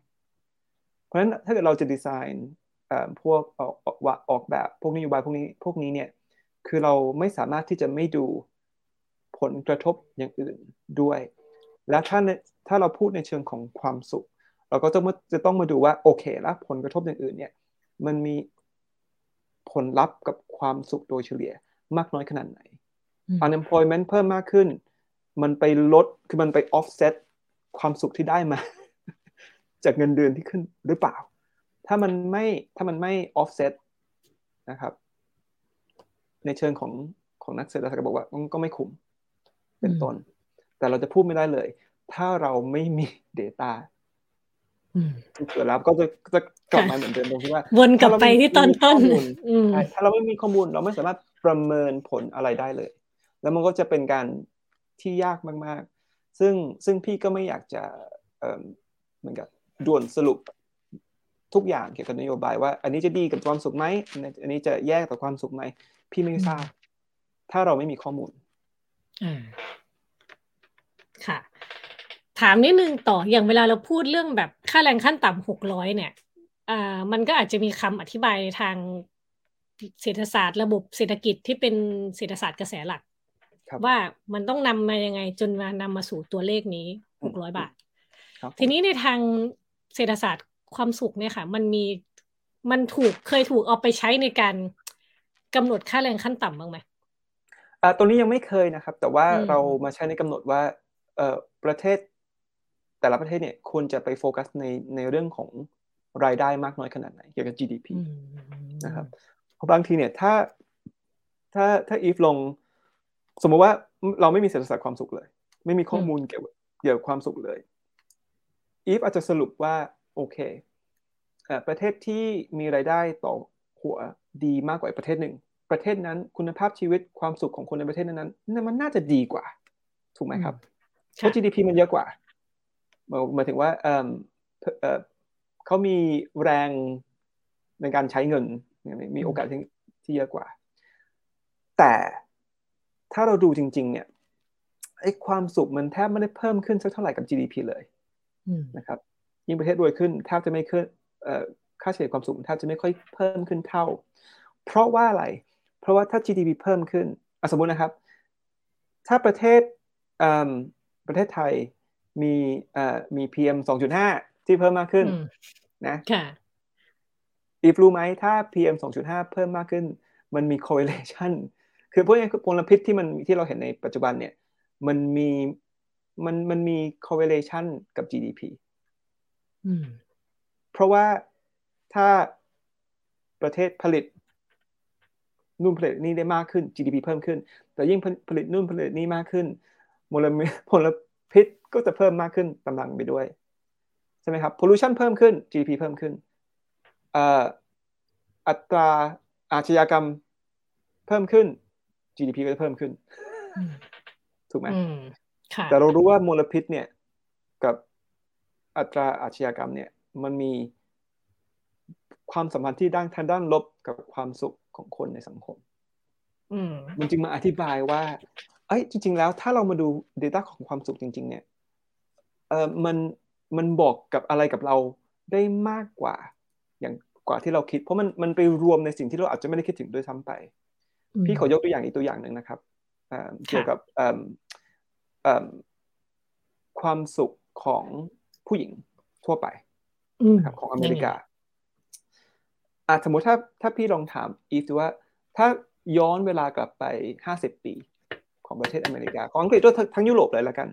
เพราะฉะนั้นถ้าเกิดเราจะดีไซน์พวกออกออกแบบพวกนโยบายพวกนี้พวกนี้เนี่ย คือเราไม่สามารถที่จะไม่ดู ผลกระทบอย่างอื่นด้วย แล้วถ้าถ้าเราพูดในเชิงของความสุข เราก็จะจะต้องมาดูว่าโอเคแล้วผลกระทบอย่างอื่นเนี่ยมันมีผลลัพธ์กับความสุขโดยเฉลี่ยมากน้อยขนาดไหน unemployment เพิ่มมากขึ้น มันไปลดคือมันไป offset ความสุขที่ได้มา จากเงินเดือนที่ขึ้นหรือเปล่า ถ้ามันไม่ถ้ามันไม่ offset นะครับ ในเชิงของของนักเศรษฐศาสตร์บอกว่ามันก็ไม่คุ้ม เป็นต้น แต่เราจะพูดไม่ได้เลย ถ้าเราไม่มี Data ที่เกิดแล้วก็จะจะกลับมาเหมือนเดิมตรงที่ว่าวนกลับไปที่ตอนต้นถ้าเราไม่มีข้อมูลเราไม่สามารถประเมินผลอะไรได้เลย แล้วมันก็จะเป็นการที่ยากมากซึ่งซึ่งพี่ก็ไม่อยากจะเหมือนกับด่วนสรุปทุกอย่างเกี่ยวกับนโยบายว่า อันนี้จะดีกับความสุขไหมอันนี้จะแย่ต่อความสุขไหมพี่ไม่ทราบ ถ้าเราไม่มีข้อมูลอ่า ค่ะ ถามนิดนึงต่ออย่างเวลาเราพูดเรื่องแบบค่าแรงขั้นต่ำหกร้อยเนี่ยอ่ามันก็อาจจะมีคำอธิบายทางเศรษฐศาสตร์ระบบเศรษฐกิจที่เป็นเศรษฐศาสตร์กระแสหลัก ว่ามันต้องนำมายังไงจนมานำมาสู่ตัวเลขนี้หกร้อยบาท ทีนี้ในทางเศรษฐศาสตร์ความสุขเนี่ยค่ะ มันมีมันถูกเคยถูกเอาไปใช้ในการกำหนดค่าแรงขั้นต่ำบ้างไหม อ่าตัวนี้ยังไม่เคยนะครับ แต่ว่าเรามาใช้ในกำหนดว่าเอ่อประเทศแต่ละประเทศเนี่ยควรจะไปโฟกัสในในเรื่องของรายได้มากน้อยขนาดไหนเกี่ยวกับ GDP นะครับเพราะบางทีเนี่ยถ้าถ้าถ้าอีฟลง สมมติว่าเราไม่มีเศรษฐศาสตร์ความสุขเลย ไม่มีข้อมูลเกี่ยวเกี่ยวกับความสุขเลยอีฟอาจจะสรุปว่าโอเคประเทศที่มีรายได้ต่อหัวดีมากกว่าประเทศหนึ่ง ประเทศนั้นคุณภาพชีวิตความสุขของคนในประเทศนั้นนั้นมันน่าจะดีกว่า ถูกไหมครับเพราะ GDP มันเยอะกว่าหมายถึงว่าเขามีแรงในการใช้เงิน มีโอกาสที่เยอะกว่า แต่ถ้าเราดูจริง ๆ เนี่ยไอ้ความสุขมันแทบไม่ได้เพิ่มขึ้นสักเท่าไหร่กับ GDP เลยนะครับยิ่งประเทศรวยขึ้นแทบจะไม่ขึ้นค่าเฉลี่ยความสุขแทบจะไม่ค่อยเพิ่มขึ้นเท่า เพราะว่าอะไร เพราะว่าถ้า GDP เพิ่มขึ้นสมมตินะครับ ถ้าประเทศประเทศไทยมีมี PM 2.5 ที่เพิ่มมากขึ้นนะค่ะอีฟรู้ไหมถ้า PM 2.5 เพิ่มมากขึ้น มันมี correlation คือพวกนี้มลพิษที่มันที่เราเห็นในปัจจุบันเนี่ย มันมีมันมันมี correlation กับ GDP เพราะว่าถ้าประเทศผลิต นู่นผลิตนี่ได้มากขึ้น GDP เพิ่มขึ้น แต่ยิ่งผลิตนู่นผลิตนี่มากขึ้นมลมลพิษก็จะเพิ่มมากขึ้นตำลังไปด้วยใช่ไหมครับ pollution เพิ่มขึ้น GDP เพิ่มขึ้นอัตราอาชญากรรมเพิ่มขึ้น GDP ก็จะเพิ่มขึ้น ถูกไหมแต่เรารู้ว่ามลพิษเนี่ยกับอัตราอาชญากรรมเนี่ย มันมีความสัมพันธ์ที่ด้านทางด้านลบกับความสุข ของคนในสังคมมันจึงมาอธิบายว่า เอ้ยจริง ๆ แล้วถ้าเรามาดู Data ของความสุขจริง ๆ เนี่ยเออมันมันบอกกับอะไรกับเราได้มากกว่า อย่างกว่าที่เราคิด เพราะมันมันไปรวมในสิ่งที่เราอาจจะไม่ได้คิดถึงด้วยซ้ำไป พี่ขอยกตัวอย่างอีกตัวอย่างหนึ่งนะครับเกี่ยวกับความสุขของผู้หญิงทั่วไปครับของอเมริกา อาสมมติถ้าถ้าพี่ลองถามอีฟดูว่า ถ้าย้อนเวลากลับไปห้าสิบปี ของประเทศอเมริกา ของอังกฤษด้วยทั้งยุโรปเลยละกัน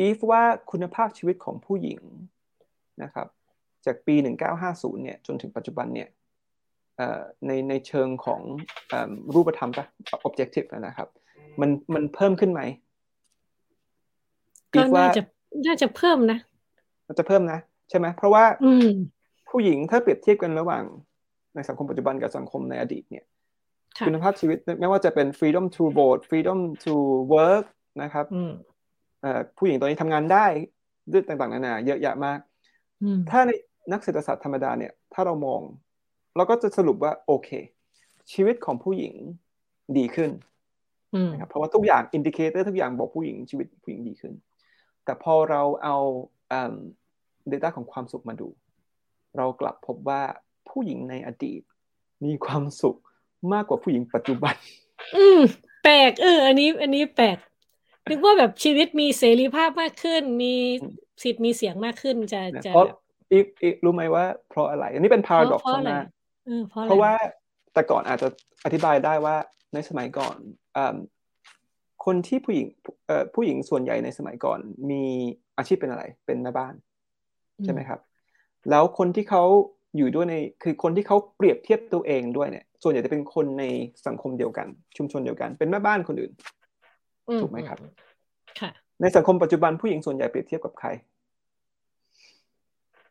อีฟว่าคุณภาพชีวิตของผู้หญิงนะครับ จากปี 1950 เนี่ย จนถึงปัจจุบันเนี่ยในในเชิงของรูปธรรมปะ objective นะครับ มันมันเพิ่มขึ้นไหมก็น่าจะน่าจะเพิ่มนะมันจะเพิ่มนะ ใช่ไหมเพราะว่า ผู้หญิงถ้าเปรียบเทียบกันระหว่างในสังคมปัจจุบันกับสังคมในอดีตเนี่ยคุณภาพชีวิตไม่ว่าจะเป็น freedom to vote freedom to work นะครับผู้หญิงตอนนี้ทำงานได้ด้วยต่างๆนานาเยอะแยะมาก ถ้าในนักเศรษฐศาสตร์ธรรมดาเนี่ย ถ้าเรามอง เราก็จะสรุปว่าโอเค ชีวิตของผู้หญิงดีขึ้นนะครับเพราะว่าทุกอย่าง indicator ทุกอย่างบอกผู้หญิงชีวิตผู้หญิงดีขึ้น แต่พอเราเอา data ของความสุขมาดู เรากลับพบว่าผู้หญิงในอดีต มีความสุขมากกว่าผู้หญิงปัจจุบัน อืม แปลกเออ อันนี้ อันนี้แปลกนึกว่าแบบชีวิตมีเสรีภาพมากขึ้น มีสิทธิ์มีเสียงมากขึ้นจะจะอีกอีกรู้ไหมว่า เพราะอะไร อันนี้เป็นพาราดอกซ์มากเพราะว่าแต่ก่อนอาจจะอธิบายได้ว่าในสมัยก่อนคนที่ผู้หญิงผู้หญิงส่วนใหญ่ในสมัยก่อน มีอาชีพเป็นอะไร เป็นแม่บ้าน ใช่ไหมครับ แล้วคนที่เขาอยู่ด้วยในคือคนที่เขาเปรียบเทียบตัวเองด้วยเนี่ย ส่วนใหญ่จะเป็นคนในสังคมเดียวกัน ชุมชนเดียวกัน เป็นแม่บ้านคนอื่นถูกไหมครับค่ะ ในสังคมปัจจุบันผู้หญิงส่วนใหญ่เปรียบเทียบกับใคร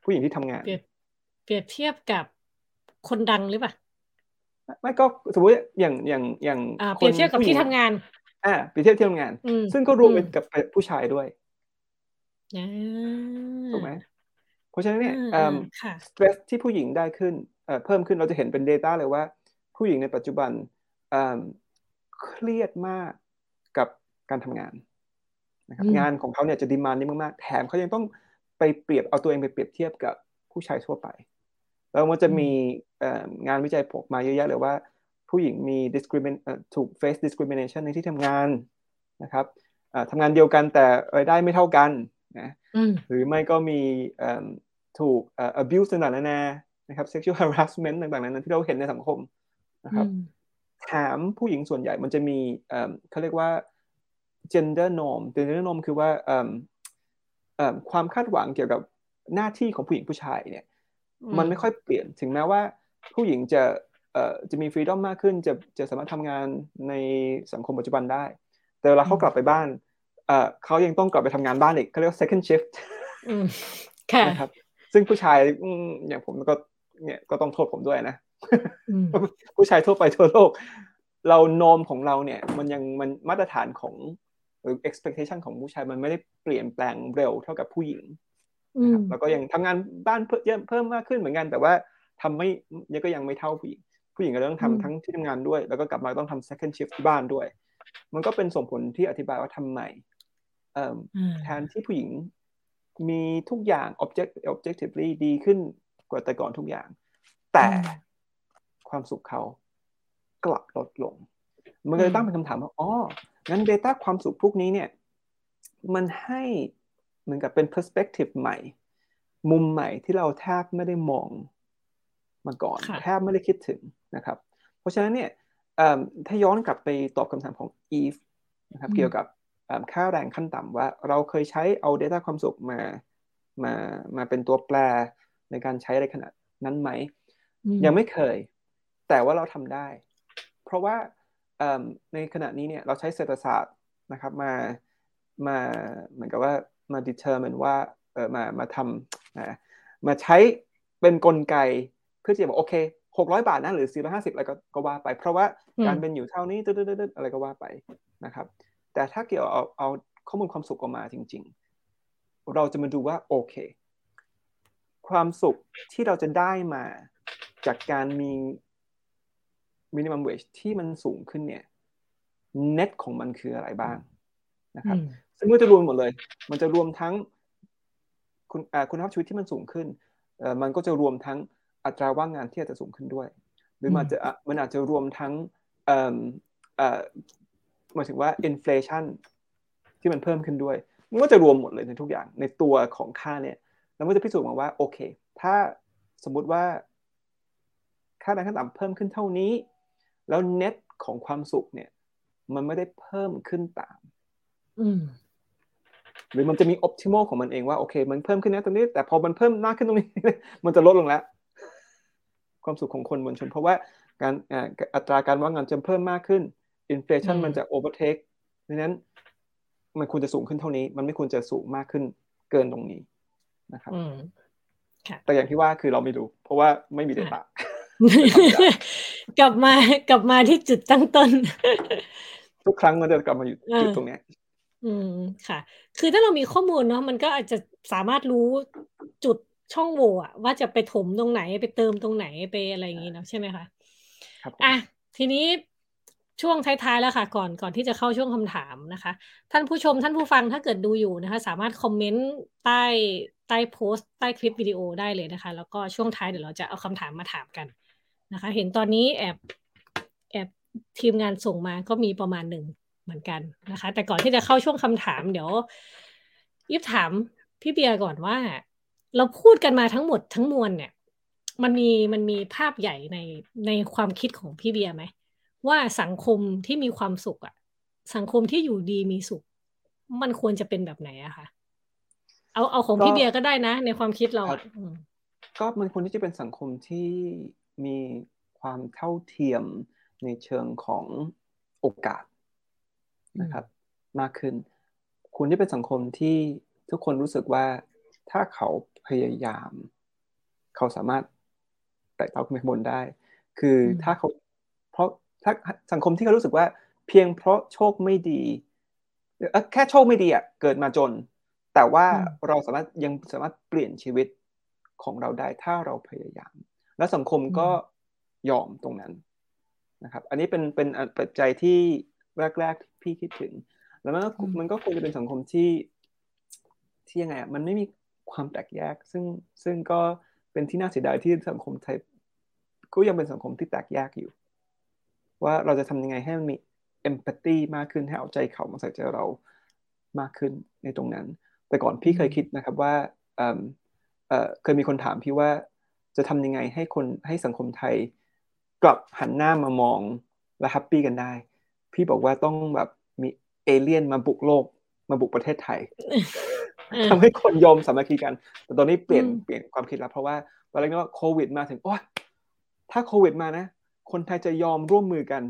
ผู้หญิงที่ทำงานเปรียบเปรียบเทียบกับคนดังหรือเปล่าไม่ก็สมมติอย่างอย่างอย่างเปรียบเทียบกับที่ทำงานอ่าเปรียบเทียบที่ทำงาน ซึ่งก็รวมเป็นกับผู้ชายด้วยถูกไหม เพราะฉะนั้นเนี่ยอ่าค่ะสเตรสที่ผู้หญิงได้ขึ้นเอ่อเพิ่มขึ้นเราจะเห็นเป็น Data เลยว่า ผู้หญิงในปัจจุบันเอิ่มเครียดมากกับการทำงานนะครับอืมงานของเขาเนี่ยจะดีมานนี้มากๆ แถมเขายังต้องไปเปรียบเอาตัวเองไปเปรียบเทียบกับผู้ชายทั่วไป แล้วมันจะมีเอ่องานวิจัยออกมาเยอะแยะเลยว่า ผู้หญิงมี discrimin เอ่อถูก face discrimination ในที่ทำงานนะครับเอ่อทำงานเดียวกันแต่รายได้ไม่เท่ากัน นะอืมหรือไม่ก็มีเอิ่มถูกเอ่อ abuse ต่างๆนานานะครับ sexual harassment ต่างๆนานาที่เราเห็นในสังคมนะครับอืมแถมผู้หญิงส่วนใหญ่มันจะมีเอิ่มเขาเรียกว่า gender norm gender norm คือว่าเอิ่มเอิ่มความคาดหวังเกี่ยวกับหน้าที่ของผู้หญิงผู้ชายเนี่ยอืมมันไม่ค่อยเปลี่ยนถึงแม้ว่าผู้หญิงจะเอ่อจะมีฟรีดอมมากขึ้น จะจะสามารถทำงานในสังคมปัจจุบันได้ แต่เวลาเขากลับไปบ้าน เอ่อเขายังต้องกลับไปทำงานบ้านอีกเขาเรียกว่า second shift อืมค่ะนะครับ ซึ่งผู้ชายอืมอย่างผมก็เนี่ยก็ต้องโทษผมด้วยนะอืมผู้ชายทั่วไปทั่วโลก เราโนมของเราเนี่ย มันยังมันมาตรฐานของหรือ expectation ของผู้ชายมันไม่ได้เปลี่ยนแปลงเร็วเท่ากับผู้หญิงอืนะคมรับแล้วก็ยังทำงานบ้านเพิ่มเยอะเพิ่มมากขึ้นเหมือนกัน แต่ว่าทำไม่ยังก็ยังไม่เท่าผู้หญิง ผู้หญิงก็ต้องทำทั้งที่ทำงานด้วย แล้วก็กลับมาต้องทำ second shift ที่บ้านด้วย มันก็เป็นส่งผลที่อธิบายว่าทำไมเอิ่มอ่า แทนที่ผู้หญิงมีทุกอย่าง object objectively ดีขึ้นกว่าแต่ก่อนทุกอย่าง แต่ความสุขเขากลับลดลง มันก็เลยตั้งเป็นคำถามว่าอ๋องั้น Data ความสุขพวกนี้เนี่ย มันให้เหมือนกับเป็น perspective ใหม่ มุมใหม่ที่เราแทบไม่ได้มองมาก่อนค่ะแทบไม่ได้คิดถึงนะครับ เพราะฉะนั้นเนี่ยเอิ่มถ้าย้อนกลับไปตอบคำถามของ Eve นะครับ เกี่ยวกับเอิ่ม ค่าแรงขั้นต่ำว่าเราเคยใช้เอา Data ความสุขมามามาเป็นตัวแปรในการใช้ในขนาดนั้นไหมอืมยังไม่เคย แต่ว่าเราทำได้ เพราะว่าเอิ่มในขณะนี้เนี่ยเราใช้เศรษฐศาสตร์นะครับมามาเหมือนกับว่ามา determine ว่าเออมามาทำนะมาใช้เป็นกลไกเพื่อที่จะบอกโอเคหกร้อยบาทนะหรือสี่ร้อยห้าสิบอะไรก็ก็ว่าไป เพราะว่าอืมการเป็นอยู่เท่านี้ตึ๊ดๆๆอะไรก็ว่าไปนะครับ แต่ถ้าเกี่ยวเอาเอาข้อมูลความสุขออกมาจริง ๆ เราจะมาดูว่าโอเค ความสุขที่เราจะได้มาจากการมี minimum wage ที่มันสูงขึ้นเนี่ย net ของมันคืออะไรบ้างนะครับอืมซึ่งมันจะรวมหมดเลย มันจะรวมทั้งคุณอ่าคุณภาพชีวิตที่มันสูงขึ้นเอ่อมันก็จะรวมทั้งอัตราว่างงานที่อาจจะสูงขึ้นด้วย หรือมันอืมจะอะมันอาจจะรวมทั้งเอ่อเอ่อ หมายถึงว่า inflation ที่มันเพิ่มขึ้นด้วย มันก็จะรวมหมดเลยในทุกอย่างในตัวของค่าเนี่ย แล้วมันจะพิสูจน์มาว่าโอเค ถ้าสมมุติว่า ค่าแรงขั้นต่ำเพิ่มขึ้นเท่านี้ แล้ว net ของความสุขเนี่ย มันไม่ได้เพิ่มขึ้นตามอืมหรือมันจะมี optimal ของมันเองว่าโอเค มันเพิ่มขึ้นนะตรงนี้ แต่พอมันเพิ่มมากขึ้นตรงนี้ มันจะลดลงแล้ว ความสุขของคนบนชน เพราะว่าการอ่าอัตราการว่างงานจะเพิ่มมากขึ้น inflation อืมมันจะ overtake ดังนั้นมันควรจะสูงขึ้นเท่านี้ มันไม่ควรจะสูงมากขึ้นเกินตรงนี้นะครับอืมแต่อย่างที่ว่าคือเราไม่รู้ เพราะว่าไม่มี data กลับมากลับมาที่จุดตั้งต้น ทุกครั้งมันจะกลับมาอยู่อ่าจุดตรงเนี้ยอืมค่ะ คือถ้าเรามีข้อมูลเนาะมันก็อาจจะสามารถรู้จุดช่องโหว่อะว่าจะไปถมตรงไหนไปเติมตรงไหนไปอะไรอย่างงี้เนาะใช่ไหมคะครับผมอะทีนี้ ช่วงท้ายๆแล้วค่ะ ก่อนก่อนที่จะเข้าช่วงคำถามนะคะ ท่านผู้ชมท่านผู้ฟังถ้าเกิดดูอยู่นะคะ สามารถคอมเมนต์ใต้ใต้โพสต์ใต้คลิปวิดีโอได้เลยนะคะ แล้วก็ช่วงท้ายเดี๋ยวเราจะเอาคำถามมาถามกันนะคะ เห็นตอนนี้แอบแอบทีมงานส่งมาก็มีประมาณหนึ่งเหมือนกันนะคะ แต่ก่อนที่จะเข้าช่วงคำถามเดี๋ยวยิบถามพี่เบียร์ก่อนว่า เราพูดกันมาทั้งหมดทั้งมวลเนี่ย มันมีมันมีภาพใหญ่ในในความคิดของพี่เบียร์ไหม ว่าสังคมที่มีความสุขอะสังคมที่อยู่ดีมีสุข มันควรจะเป็นแบบไหนอะคะเอาเอาของก็พี่เบียร์ก็ได้นะ ในความคิดเราครัอะบอืมก็มันควรที่จะเป็นสังคมที่มีความเท่าเทียมในเชิงของโอกาสนะครับ มากขึ้นควรที่เป็นสังคมที่ทุกคนรู้สึกว่าถ้าเขาพยายาม เขาสามารถไต่เต้าขึ้นไปข้างบนได้ คืออมถ้าเขาเพราะ ถ้าสังคมที่เขารู้สึกว่า เพียงเพราะโชคไม่ดีเอ่อแค่โชคไม่ดีอะเกิดมาจน แต่ว่าเราสามารถยังสามารถเปลี่ยนชีวิตของเราได้ถ้าเราพยายาม และสังคมก็ยอมตรงนั้นนะครับ อันนี้เป็นเป็นปัจจัยที่แรกๆพี่คิดถึง แล้วมันก็มันก็คงจะเป็นสังคมที่ที่ยังไงอะมันไม่มีความแตกแยก ซึ่งซึ่งก็เป็นที่น่าเสียดายที่สังคมไทยก็ยังเป็นสังคมที่แตกแยกอยู่ ว่าเราจะทำยังไงให้มันมีเอมพัตตีมากขึ้นให้เอาใจเขามาใส่ใจเรามากขึ้นในตรงนั้น แต่ก่อนพี่เคยคิดนะครับว่าเออเคยมีคนถามพี่ว่าจะทำยังไงให้คนให้สังคมไทยกลับหันหน้ามามองและแฮปปี้กันได้ พี่บอกว่าต้องแบบมีเอเลี่ยนมาบุกโลกมาบุกประเทศไทยทำให้คนยอมสามัคคีกัน แต่ตอนนี้เปลี่ยนเปลี่ยนความคิดแล้วเพราะว่าตอนแรกนึกว่าโควิดมาถึงโอ้ถ้าโควิดมานะ คนไทยจะยอมร่วมมือกัน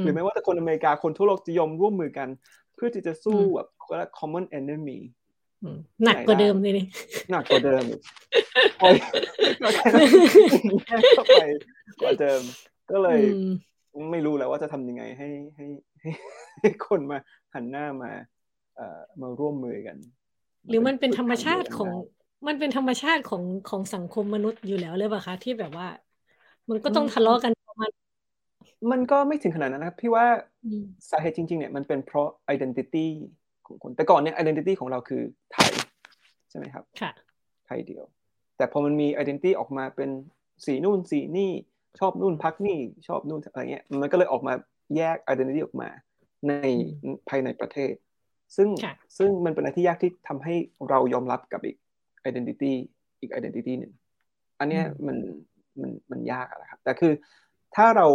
หรือแม้ว่าแต่คนอเมริกาคนทั่วโลกจะยอมร่วมมือกัน เพื่อที่จะสู้แบบก็ common enemy หนักกว่าเดิมเลยนี่หนักกว่าเดิมโอ้ยเข้าไปกว่าเดิม ก็เลยไม่รู้แล้วว่าจะทำยังไงให้ให้ให้คนมาหันหน้ามา เอ่อมาร่วมมือกัน หรือมันเป็นธรรมชาติของมันเป็นธรรมชาติของของสังคมมนุษย์อยู่แล้วเลยป่ะคะ ที่แบบว่า มันก็ต้องทะเลาะกันมันมันก็ไม่ถึงขนาดนั้นนะครับ พี่ว่าสาเหตุจริง ๆ เนี่ยมันเป็นเพราะ identity ของคน แต่ก่อนเนี่ย identity ของเราคือไทยใช่ไหมครับค่ะไทยเดียว แต่พอมันมี identity ออกมาเป็นสีนู่นสีนี่ชอบนู่นพักนี่ชอบนู่นอะไรเงี้ยมันก็เลยออกมาแยก identity ออกมา ในภายในประเทศ ซึ่งซึ่งมันเป็นอะไรที่ยากที่ทำให้เรายอมรับกับอีก identity อีก identity หนึ่งอันนี้มัน มันมันยากอะครับ แต่คือถ้าเรา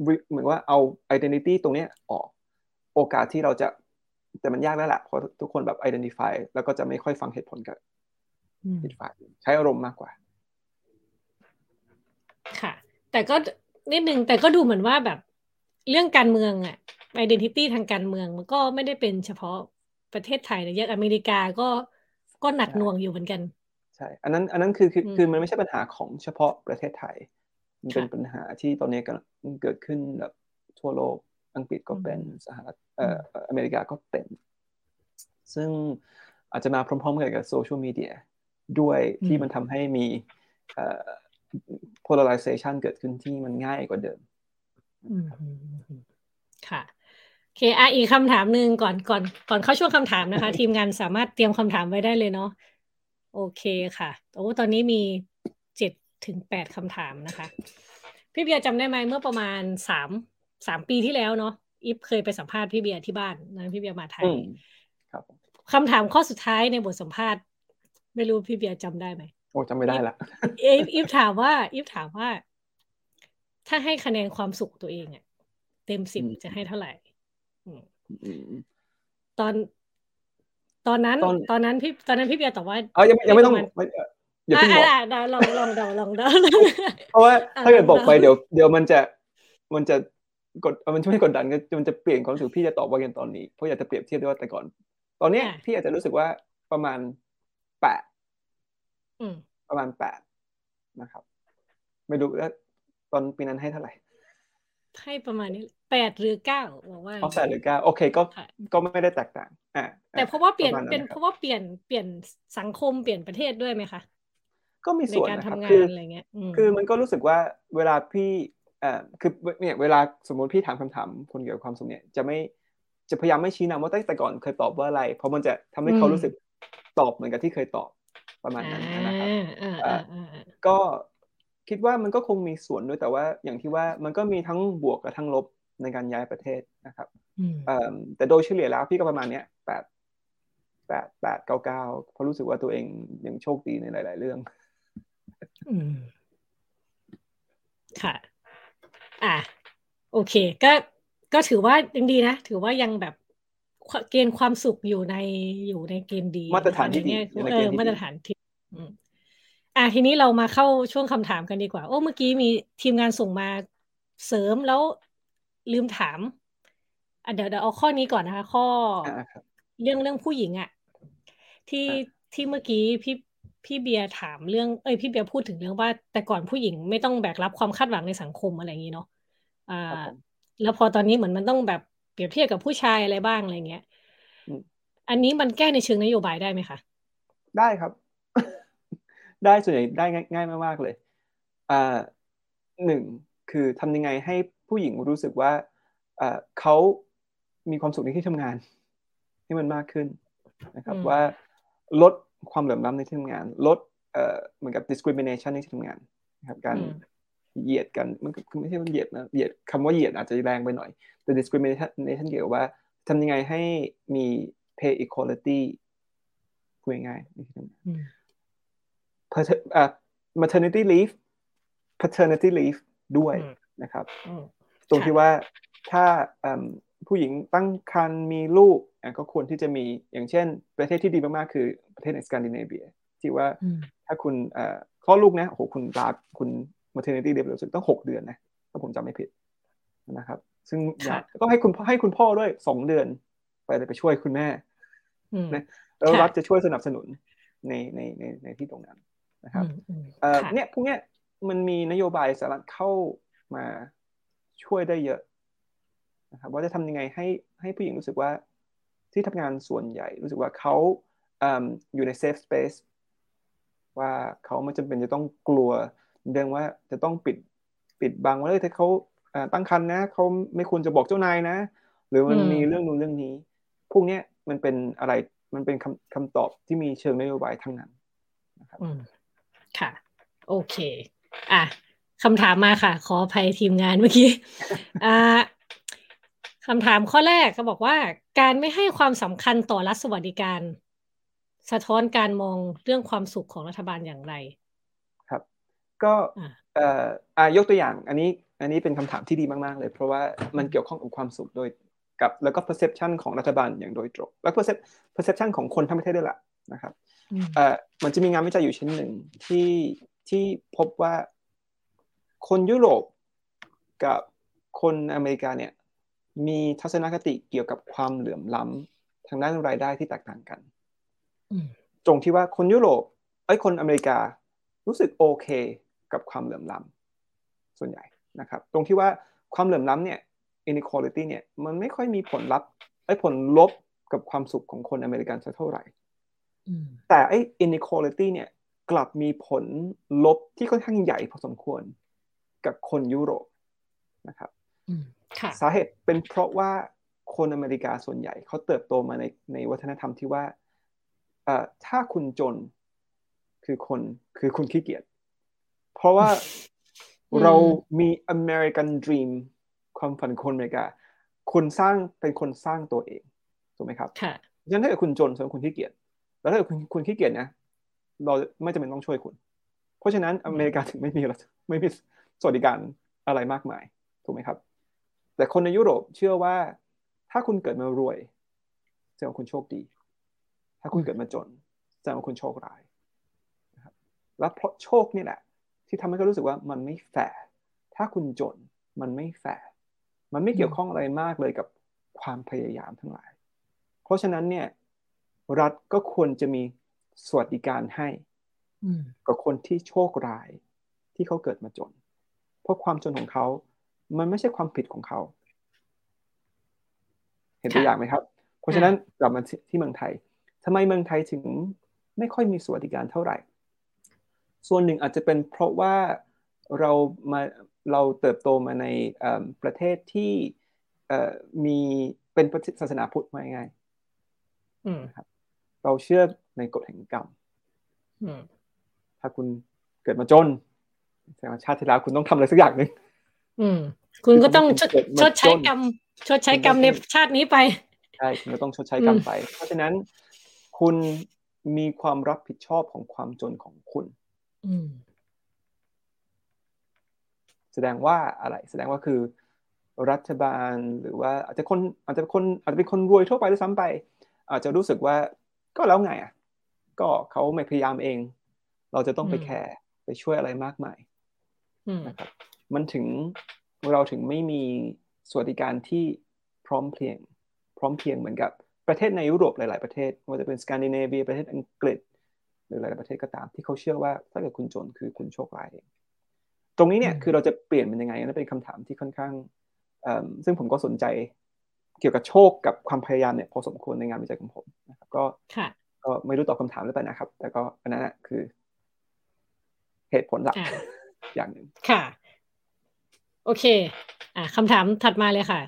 เหมือนว่าเอา identity ตรงนี้ออกโอกาสที่เราจะแต่มันยากแล้วแหละเพราะทุกคนแบบ identify แล้วก็จะไม่ค่อยฟังเหตุผลกับอีกฝ่ายใช้อารมณ์มากกว่า ค่ะ แต่ก็นิดนึงแต่ก็ดูเหมือนว่าแบบเรื่องการเมืองอะ identity ทางการเมืองมันก็ไม่ได้เป็นเฉพาะประเทศไทยนะยังอเมริกาก็ก็หนักหน่วงอยู่เหมือนกัน ใช่ อันนั้น อันนั้นคือคือคือมันไม่ใช่ปัญหาของเฉพาะประเทศไทย มันเป็นปัญหาที่ตอนนี้กเกิดขึ้นแบบทั่วโลก อังกฤษก็เป็น สหรัฐเอ่ออเมริกาก็เป็น ซึ่งอาจจะมาพร้อมๆกันกับโซเชียลมีเดียด้วยที่มันทำให้มีเอ่อ polarization เกิดขึ้นที่มันง่ายกว่าเดิมค่ะเคอะอีกคำถามหนึ่งก่อนก่อนก่อนเข้าช่วงคำถามนะคะ ทีมงานสามารถเตรียมคำถามไว้ได้เลยเนาะ โอเคค่ะโอ้ตอนนี้มีเจ็ดถึงแปดคำถามนะคะ พี่เบียร์จำได้ไหมเมื่อประมาณสามสามปีที่แล้วเนาะอีฟเคยไปสัมภาษณ์พี่เบียร์ที่บ้านนะพี่เบียร์มาไทยครับคำถามข้อสุดท้ายในบทสัมภาษณ์ ไม่รู้พี่เบียร์จำได้ไหมโอ้จำไม่ได้ละอีฟอีฟถามว่าอีฟถามว่า ถ้าให้คะแนนความสุขตัวเองอะเต็มสิบจะให้เท่าไหร่ตอน ตอนนั้น ตอนนั้นพี่ตอนนั้นพี่เบียร์ตอบว่าเออยังยังไม่ต้องอย่าเพิ่งบอกลองลองเดาลองเดาเพราะว่าถ้าเกิดบอกไปเดี๋ยวเดี๋ยวมันจะมันจะกดมันไม่กดดันก็มันจะเปลี่ยนความรู้สึกพี่จะตอบว่ากันตอนนี้เพราะอยากจะเปรียบเทียบด้วยว่าแต่ก่อน ตอนนี้พี่อาจจะรู้สึกว่าประมาณแปดประมาณแปดนะครับ ไม่รู้ว่าตอนปีนั้นให้เท่าไหร่ให้ประมาณนี้ แปดหรือเก้าบอกว่าแปดหรือเก้าโอเคก็ก็ไม่ได้แตกต่างอ่าแต่เพราะว่าเปลี่ยนเป็นเพราะว่าเปลี่ยนเปลี่ยนสังคมเปลี่ยนประเทศด้วยไหมคะก็มีส่วนนะครับคืออะไรเงี้ยคือมันก็รู้สึกว่าเวลาพี่เอ่อคือเนี่ยเวลาสมมติพี่ถามคำถามคนเกี่ยวกับความสุขเนี่ยจะไม่จะพยายามไม่ชี้นำว่าตั้งแต่ก่อนเคยตอบว่าอะไร เพราะมันจะทำให้เขารู้สึกตอบเหมือนกับที่เคยตอบประมาณนั้นนะครับก็คิดว่ามันก็คงมีส่วนด้วยแต่ว่าอย่างที่ว่ามันก็มีทั้งบวกกับทั้งลบ ในการย้ายประเทศนะครับแต่โดยเฉลี่ยแล้วพี่ก็ประมาณเนี้ยแปดแปดแปดเก้าเก้าเพราะรู้สึกว่าตัวเองยังโชคดีในหลาย ๆ เรื่องค่ะ อะ โอเค ก็ก็ถือว่ายังดีนะ ถือว่ายังแบบเกณฑ์ความสุขอยู่ในอยู่ในเกณฑ์ดี มาตรฐานที่ดีเออมาตรฐานที่อะทีนี้เรามาเข้าช่วงคำถามกันดีกว่า โอ้เมื่อกี้มีทีมงานส่งมาเสริมแล้ว ลืมถามอะเดี๋ยวเดี๋ยวเอาข้อนี้ก่อนนะคะ ข้อเรื่องเรื่องผู้หญิงอะที่ที่เมื่อกี้พี่พี่เบียร์ถามเรื่องเอ้ยพี่เบียร์พูดถึงเรื่องว่า แต่ก่อนผู้หญิงไม่ต้องแบกรับความคาดหวังในสังคมอะไรอย่างนี้เนาะอ่า แล้วพอตอนนี้เหมือนมันต้องแบบเปรียบเทียบกับผู้ชายอะไรบ้างอะไรเงี้ยอันนี้มันแก้ในเชิงนโยบายได้ไหมคะได้ครับ ได้ส่วนใหญ่ได้ง่ายมากๆเลยอ่าหนึ่งคือทำยังไงให้ ผู้หญิงรู้สึกว่าเขามีความสุขในที่ทำงานให้มันมากขึ้นนะครับว่าลดความเหลื่อมล้ำในที่ทำงาน ลดเหมือนกับ discrimination ในที่ทำงานนะครับการเหยียดกันมันคือไม่ใช่ว่าเหยียดนะเหยียดคำว่าเหยียดอาจจะแรงไปหน่อย แต่ discrimination เกี่ยวว่าทำยังไงให้มี pay equality พูดง่ายๆในที่ทำงาน maternity leave paternity leave ด้วยนะครับ ตรงที่ว่าถ้าผู้หญิงตั้งครรภ์มีลูกก็ควรที่จะมีอย่างเช่น ประเทศที่ดีมากๆคือประเทศในสแกนดิเนเวียที่ว่าถ้าคุณคลอดลูกนะโอ้โหคุณลาคุณ maternity leave รู้สึกต้องหกเดือนนะถ้าผมจำไม่ผิดนะครับ ซึ่งก็ให้คุณให้คุณพ่อด้วยสองเดือน ไปไปช่วยคุณแม่นะแล้วรัฐจะช่วยสนับสนุนในในในในที่ตรงนั้นนะครับเนี่ยพวกเนี้ยมันมีนโยบายสหรัฐเข้ามา ช่วยได้เยอะนะครับว่าจะทำยังไงให้ให้ผู้หญิงรู้สึกว่าที่ทำงานส่วนใหญ่ รู้สึกว่าเขาอยู่ในเซฟสเปซว่าเขาไม่จำเป็นจะต้องกลัวเรื่องว่าจะต้องปิดปิดบังว่าเลยถ้าเขาตั้งครรภ์นะเขาไม่ควรจะบอกเจ้านายนะ หรือมันมีเรื่องนู้นเรื่องนี้ พวกนี้มันเป็นอะไรมันเป็นคำคำตอบที่มีเชิงนโยบายทั้งนั้นนะครับค่ะ โอเค อะ คำถามมาค่ะ ขออภัยทีมงานเมื่อกี้อ่าคำถามข้อแรกก็บอกว่า การไม่ให้ความสำคัญต่อรัฐสวัสดิการ สะท้อนการมองเรื่องความสุขของรัฐบาลอย่างไร ครับ ก็เอ่ออ่ายกตัวอย่าง อันนี้อันนี้เป็นคำถามที่ดีมาก ๆ เลย เพราะว่ามันเกี่ยวข้องกับความสุขโดยกับแล้วก็ perception ของรัฐบาลอย่างโดยตรงแล้ว perception ของคนทั้งประเทศด้วยล่ะนะครับเอ่อมันจะมีงานวิจัยอยู่ชิ้นหนึ่งที่ที่พบว่า คนยุโรปกับคนอเมริกาเนี่ยมีทัศนคติเกี่ยวกับความเหลื่อมล้ำทางด้านรายได้ที่แตกต่างกันตรงที่ว่าคนยุโรปไอ้คนอเมริการู้สึกโอเคกับความเหลื่อมล้ำส่วนใหญ่นะครับ ตรงที่ว่าความเหลื่อมล้ำเนี่ย inequality เนี่ยมันไม่ค่อยมีผลลัพธ์ไอ้ผลลบกับความสุขของคนอเมริกันสักเท่าไหร่แต่ไอ้ inequality เนี่ยกลับมีผลลบที่ค่อนข้างใหญ่พอสมควร กับคนยุโรปนะครับสาเหตุเป็นเพราะว่าคนอเมริกาส่วนใหญ่เขาเติบโตมาในในวัฒนธรรมที่ว่าถ้าคุณจนคือคนคือคุณขี้เกียจเพราะว่าเรามี American Dream ความฝันคนอเมริกาคุณสร้างเป็นคนสร้างตัวเองถูกไหมครับค่ะฉะนั้นถ้าเกิดคุณจนส่วนคุณขี้เกียจแล้วถ้าเกิดคุณคุณขี้เกียจนะ เราไม่จำเป็นต้องช่วยคุณ เพราะฉะนั้นอเมริกาถึงไม่มีไม่มี สวัสดิการอะไรมากมายถูกไหมครับ แต่คนในยุโรปเชื่อว่า ถ้าคุณเกิดมารวยแสดงว่าคุณโชคดี ถ้าคุณเกิดมาจนแสดงว่าคุณโชคร้ายนะครับและเพราะโชคนี่แหละ ที่ทำให้เขารู้สึกว่ามันไม่แฟร์ถ้าคุณจนมันไม่แฟร์มันไม่เกี่ยวข้องอะไรมากเลยกับความพยายามทั้งหลาย เพราะฉะนั้นเนี่ย รัฐก็ควรจะมีสวัสดิการให้กับคนที่โชคร้ายที่เขาเกิดมาจนเพ ราะความจนของเขา มันไม่ใช่ความผิดของเขา เห็นตัวอย่างไหมครับ เพราะฉะนั้นกลับมาที่เมืองไทยทำไมเมืองไทยถึงไม่ค่อยมีสวัสดิการเท่าไหร่ ส่วนหนึ่งอาจจะเป็นเพราะว่าเรามาเราเติบโตมาในประเทศที่มีเป็นศาสนาพุทธมาง่ายครับ เราเชื่อในกฎแห่งกรรมถ้าคุณเกิดมาจน แสดงว่าชาติที่แล้วคุณต้องทำอะไรสักอย่างหนึ่งคุณก็ต้องชดชดใช้กรรมชดใช้กรรมในชาตินี้ไปใช่คุณก็ต้องชดใช้กรรมไป เพราะฉะนั้นคุณมีความรับผิดชอบของความจนของคุณแสดงว่าอะไร แสดงว่าคือรัฐบาลหรือว่าอาจจะคนอาจจะเป็นคนอาจจะเป็นคนรวยทั่วไปด้วยซ้ำไป อาจจะรู้สึกว่าก็แล้วไงอะ ก็เขาไม่พยายามเอง เราจะต้องไปแคร์ไปช่วยอะไรมากมาย นะครับมันถึงเราถึงไม่มีสวัสดิการที่พร้อมเพรียง พร้อมเพียงเหมือนกับประเทศในยุโรปหลาย ๆประเทศว่าจะเป็นสแกนดิเนเวียประเทศอังกฤษ หรือหลายประเทศก็ตามที่เขาเชื่อว่าถ้าเกิดคุณจนคือคุณโชคร้ายเองตรงนี้เนี่ยคือเราจะเปลี่ยนเป็นยังไงนั่นเป็นคำถามที่ค่อนข้างซึ่งผมก็สนใจเกี่ยวกับโชคกับความพยายามเนี่ยพอสมควรในงานวิจัยของผมนะครับก็ก็ไม่รู้ตอบคำถามหรือเปล่านะครับ แต่ก็อันนั้นคือ เหตุผลหลัก อ่าอย่างหนึ่งค่ะ โอเค อ่าคำถามถัดมาเลยค่ะ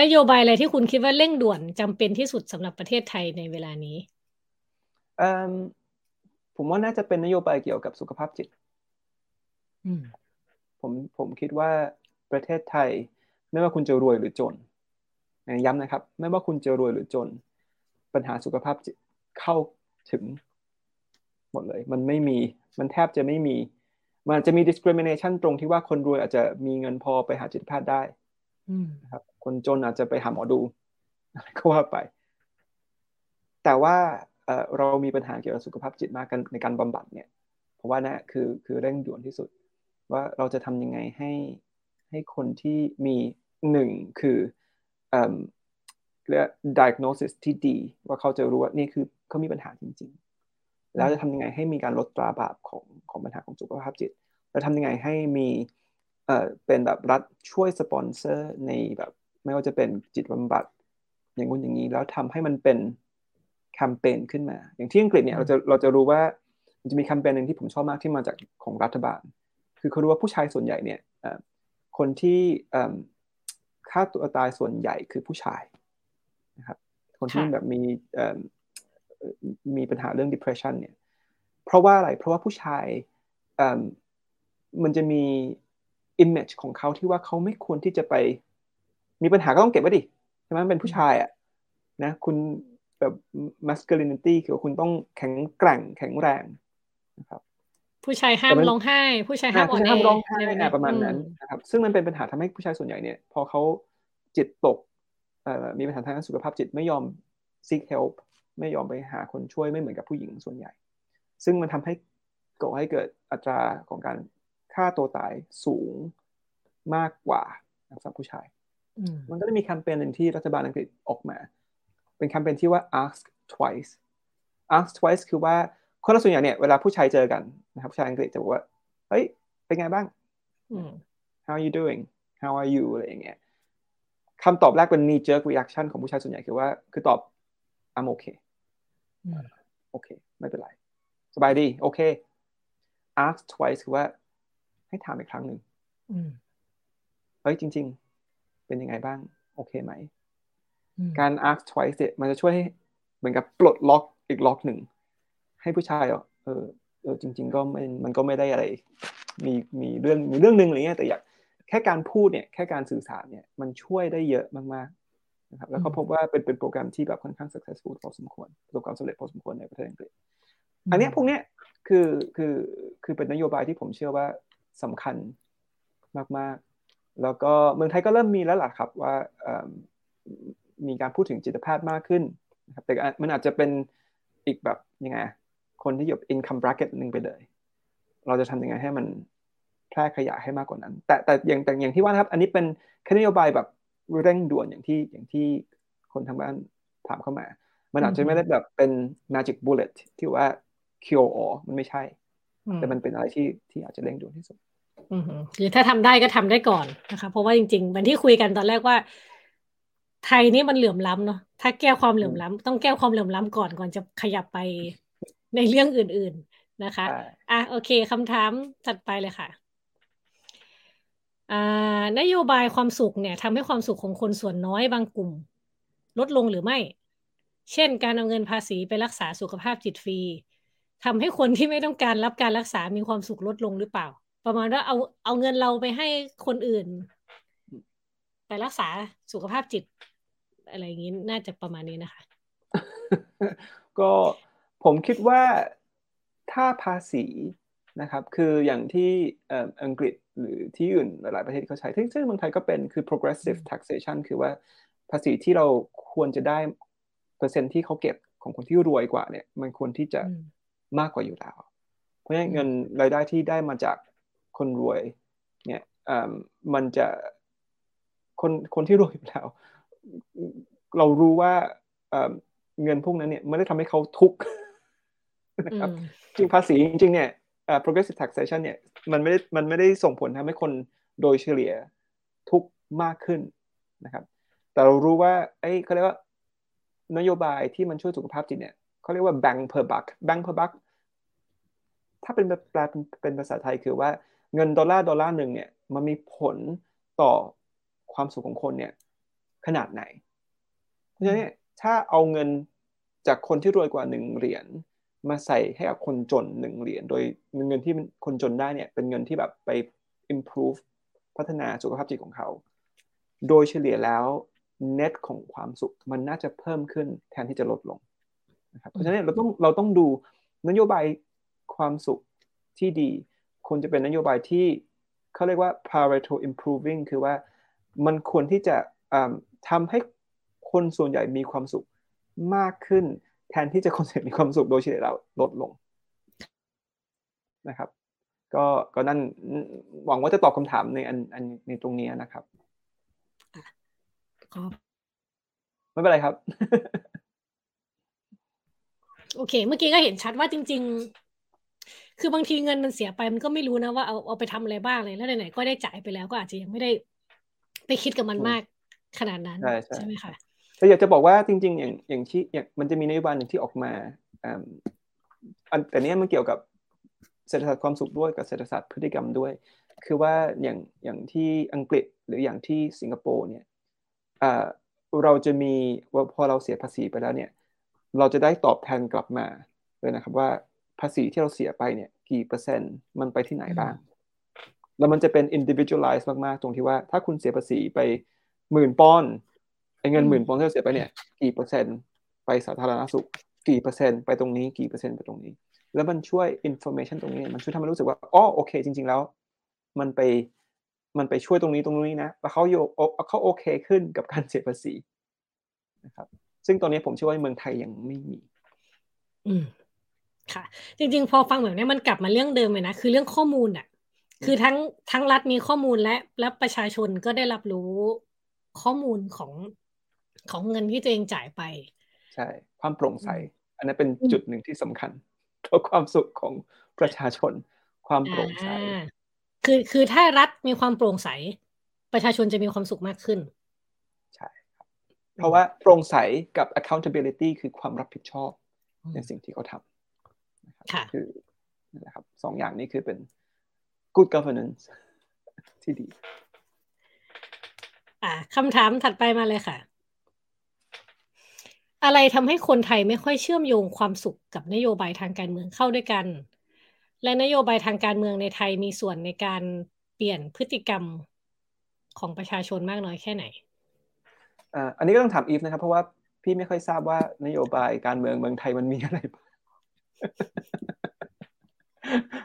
นโยบายอะไรที่คุณคิดว่าเร่งด่วนจำเป็นที่สุดสำหรับประเทศไทยในเวลานี้เอิ่มผมว่าน่าจะเป็นนโยบายเกี่ยวกับสุขภาพจิตอืมผมผมคิดว่าประเทศไทย ไม่ว่าคุณจะรวยหรือจนย้ำนะครับ ไม่ว่าคุณจะรวยหรือจน ปัญหาสุขภาพจิตเข้าถึง หมดเลย มันไม่มี มันแทบจะไม่มี มันอาจจะมี discrimination ตรงที่ว่าคนรวยอาจจะมีเงินพอไปหาจิตแพทย์ได้อืมนะครับ คนจนอาจจะไปหาหมอดูอะไรก็ว่าไป แต่ว่าเอ่อเรามีปัญหาเกี่ยวกับสุขภาพจิตมากกันในการบำบัดเนี่ยเพราะว่านะคือคือเร่งด่วนที่สุด ว่าเราจะทำยังไงให้ให้คนที่มีหนึ่งคือเอ่อเรียก diagnosis ที่ดี ว่าเขาจะรู้ว่านี่คือเขามีปัญหาจริงๆ แล้วจะทำยังไงให้มีการลดตราบาปของของปัญหาของสุขภาพจิต แล้วทำยังไงให้มีเอ่อเป็นแบบรัฐช่วยสปอนเซอร์ในแบบไม่ว่าจะเป็นจิตบำบัดอย่างงู้นอย่างนี้ แล้วทำให้มันเป็นแคมเปญขึ้นมา อย่างที่อังกฤษเนี่ยเราจะเราจะรู้ว่ามันจะมีแคมเปญหนึ่งที่ผมชอบมากที่มาจากของรัฐบาล คือเขารู้ว่าผู้ชายส่วนใหญ่เนี่ยเอ่อคนที่เอิ่มฆ่าตัวตายส่วนใหญ่คือผู้ชายนะครับคนที่ค่ะแบบมีเอิ่ มเอ่อมีปัญหาเรื่อง depression เนี่ย เพราะว่าอะไร เพราะว่าผู้ชายเอิ่มมันจะมี image ของเขาที่ว่าเขาไม่ควรที่จะไป มีปัญหาก็ต้องเก็บไว้ดิใช่ไหมเป็นผู้ชายอะนะ คุณแบบ masculinity คือว่าคุณต้องแข็งแกร่งแข็งแรงนะครับผู้ชายห้ามแต่มันร้องไห้ ผู้ชายห้ามอ่าอ่ผู้อนชายแอห้ามร้องไห้อไแบบอ่าประมาณนั้นอืนะครับซึ่งมันเป็นปัญหาทำให้ผู้ชายส่วนใหญ่เนี่ย พอเขาจิตตกเอ่อมีปัญหาทางด้านสุขภาพจิตไม่ยอม seek help ไม่ยอมไปหาคนช่วยไม่เหมือนกับผู้หญิงส่วนใหญ่ ซึ่งมันทำให้ก่อให้เกิดอัตราของการฆ่าตัวตายสูงมากกว่าสำหรับผู้ชายอืมมันก็จะมีแคมเปญหนึ่งที่รัฐบาลอังกฤษออกมา เป็นแคมเปญที่ว่า ask twice ask twice คือว่าคนละส่วนใหญ่เนี่ยเวลาผู้ชายเจอกันนะครับผู้ชายอังกฤษจะบอกว่า เฮ้ย เป็นไงบ้างอืม how are you doing how are you อะไรอย่างเงี้ยคำตอบแรกเป็น knee jerk reaction ของผู้ชายส่วนใหญ่คือว่า คือตอบ I'm okay อืมโอเค ไม่เป็นไร สบายดี โอเค ask twice คือว่า ให้ถามอีกครั้งหนึ่งอืมเฮ้ยจริง ๆ เป็นยังไงบ้าง โอเคไหมอืมการ ask twice เนี่ยมันจะช่วยให้เหมือนกับปลดล็อกอีกล็อกหนึ่ง ให้ผู้ชายอะเออเออจริง ๆ ก็ไม่มันก็ไม่ได้อะไร มีมีเรื่องมีเรื่องหนึ่งอะไรเงี้ยแต่อยากแค่การพูดเนี่ย แค่การสื่อสารเนี่ย มันช่วยได้เยอะมากๆ นะครับแล้วก็พบว่าเป็นเป็นโปรแกรมที่แบบค่อนข้าง successful พอสมควรประสบความสำเร็จพอสมควรในประเทศอังกฤษ อันเนี้ยพวกเนี้ยคือคือคือเป็นนโยบายที่ผมเชื่อว่าสำคัญมากๆ แล้วก็เมืองไทยก็เริ่มมีแล้วล่ะครับว่าเอิ่มมีการพูดถึงจิตแพทย์มากขึ้นนะครับแต่มันอาจจะเป็นอีกแบบยังไงคนที่อยู่ income bracket หนึ่งไปเลย เราจะทำยังไงให้มันแพร่ขยายให้มากกว่านั้น แต่แต่อย่างแต่อย่างที่ว่านะครับ อันนี้เป็นแค่นโยบายแบบ เร่งด่วนอย่างที่อย่างที่คนทางบ้านถามเข้ามา มันอาจจะไม่ได้แบบเป็น magic bullet ที่ว่า cure all มันไม่ใช่อืมแต่มันเป็นอะไรที่ที่อาจจะเร่งด่วนที่สุดอืมหรือถ้าทำได้ก็ทำได้ก่อนนะคะ เพราะว่าจริงๆเหมือนที่คุยกันตอนแรกว่า ไทยนี่มันเหลื่อมล้ำเนาะถ้าแก้ความเหลื่อมล้ำต้องแก้ความเหลื่อมล้ำก่อนก่อนจะขยับไปในเรื่องอื่น ๆนะคะใช่อะโอเคคำถามถัดไปเลยค่ะอ่า นโยบายความสุขเนี่ยทำให้ความสุขของคนส่วนน้อยบางกลุ่ม ลดลงหรือไม่ เช่น การเอาเงินภาษีไปรักษาสุขภาพจิตฟรีทำให้คนที่ไม่ต้องการรับการรักษามีความสุขลดลงหรือเปล่า ประมาณว่าเอาเอาเงินเราไปให้คนอื่น ไปรักษาสุขภาพจิต อะไรอย่างนี้น่าจะประมาณนี้นะคะ ก็ผมคิดว่าถ้าภาษีนะครับ คืออย่างที่อังกฤษ หรือที่อื่นหลาย ๆ ประเทศเขาใช้ซึ่งซึ่งเมืองไทยก็เป็นคือ progressive taxation คือว่าภาษีที่เราควรจะได้เปอร์เซ็นต์ที่เขาเก็บของคนที่รวยกว่าเนี่ย มันควรที่จะอืมมากกว่าอยู่แล้ว เพราะฉะนั้นอืมเงินรายได้ที่ได้มาจากคนรวย เนี่ยเอ่อมันจะคนคนที่รวยอยู่แล้ว เรารู้ว่าเอ่อเงินพวกนั้นเนี่ยไม่ได้ทำให้เขาทุกข์นะครับอืมจริงภาษีจริงๆเนี่ยเอ่อ progressive taxation เนี่ยมันไม่ได้มันไม่ได้ส่งผลทำให้คนโดยเฉลี่ยทุกข์มากขึ้นนะครับแต่เรารู้ว่าไอ้เขาเรียกว่านโยบายที่มันช่วยสุขภาพจิตเนี่ยเขาเรียกว่า bang per buck bang per buck ถ้าเป็นแปลเป็นภาษาไทยคือว่าเงินดอลลาร์ดอลลาร์หนึ่งเนี่ยมันมีผลต่อความสุขของคนเนี่ยขนาดไหน เพราะฉะนั้นถ้าเอาเงินจากคนที่รวยกว่าหนึ่งเหรียญ มาใส่ให้กับคนจนหนึ่งเหรียญโดยเงินที่คนจนได้เนี่ยเป็นเงินที่แบบไป improve พัฒนาสุขภาพจิตของเขา โดยเฉลี่ยแล้ว net ของความสุขมันน่าจะเพิ่มขึ้นแทนที่จะลดลงนะครับเพราะฉะนั้นเราต้องเราต้องดูนโยบายความสุขที่ดีควรจะเป็นนโยบายที่เขาเรียกว่า Pareto improving คือว่ามันควรที่จะทำให้คนส่วนใหญ่มีความสุขมากขึ้น แทนที่จะคนส่วนใหญ่มีความสุขโดยเฉลี่ยแล้วลดลงนะครับ ก็ก็นั่นหวังว่าจะตอบคำถามในอันอันในตรงนี้นะครับไม่เป็นไรครับ โอเค เมื่อกี้ก็เห็นชัดว่าจริง ๆ คือบางทีเงินมันเสียไปมันก็ไม่รู้นะว่าเอาเอาไปทำอะไรบ้างเลยแล้วไหนๆก็ได้จ่ายไปแล้วก็อาจจะยังไม่ได้ไปคิดกับมันมากขนาดนั้นใช่ใช่ไหมคะ แต่อยากจะบอกว่าจริง ๆ อย่างอย่างที่อย่างมันจะมีนโยบายหนึ่งที่ออกมาอันแต่นี้มันเกี่ยวกับเศรษฐศาสตร์ความสุขด้วยกับเศรษฐศาสตร์พฤติกรรมด้วย คือว่าอย่างอย่างที่อังกฤษหรืออย่างที่สิงคโปร์เนี่ยเราจะมีว่าพอเราเสียภาษีไปแล้วเนี่ยเราจะได้ตอบแทนกลับมาเลยนะครับว่าภาษีที่เราเสียไปเนี่ยกี่เปอร์เซ็นต์มันไปที่ไหนบ้าง แล้วมันจะเป็น individualize มาก ๆ ตรงที่ว่าถ้าคุณเสียภาษีไปหมื่นปอนด์ เงินหมื่นปอนด์ที่เราเสียไปเนี่ย กี่เปอร์เซ็นต์ไปสาธารณสุข กี่เปอร์เซ็นต์ไปตรงนี้ กี่เปอร์เซ็นต์ไปตรงนี้ แล้วมันช่วย information ตรงนี้ มันช่วยทำให้รู้สึกว่า อ๋อ โอเค จริง ๆ แล้ว มันไป มันไปช่วยตรงนี้ตรงนี้นะ แล้วเขาโยเขาโอเคขึ้นกับการเสียภาษีนะครับ ซึ่งตอนนี้ผมเชื่อว่าเมืองไทยยังไม่มี อืม ค่ะ จริง ๆ พอฟังแบบนี้มันกลับมาเรื่องเดิมเลยนะ คือเรื่องข้อมูลอะคือทั้งทั้งรัฐมีข้อมูลและและประชาชนก็ได้รับรู้ข้อมูลของ ของเงินที่ตัวเองจ่ายไป ใช่ ความโปร่งใส อันนั้นเป็นจุดหนึ่งที่สำคัญต่อความสุขของประชาชน ความโปร่งใส คือคือถ้ารัฐมีความโปร่งใส ประชาชนจะมีความสุขมากขึ้น ใช่ครับ เพราะว่าโปร่งใสกับ accountability คือความรับผิดชอบในสิ่งที่เขาทำค่ะคือนะครับสองอย่างนี้คือเป็น good governance ที่ดี อ่าคำถามถัดไปมาเลยค่ะ อะไรทำให้คนไทยไม่ค่อยเชื่อมโยงความสุขกับนโยบายทางการเมืองเข้าด้วยกัน และนโยบายทางการเมืองในไทยมีส่วนในการเปลี่ยนพฤติกรรมของประชาชนมากน้อยแค่ไหนอันนี้ก็ต้องถามอีฟนะครับ เพราะว่าพี่ไม่ค่อยทราบว่านโยบายการเมืองเมืองไทยมันมีอะไรบ้าง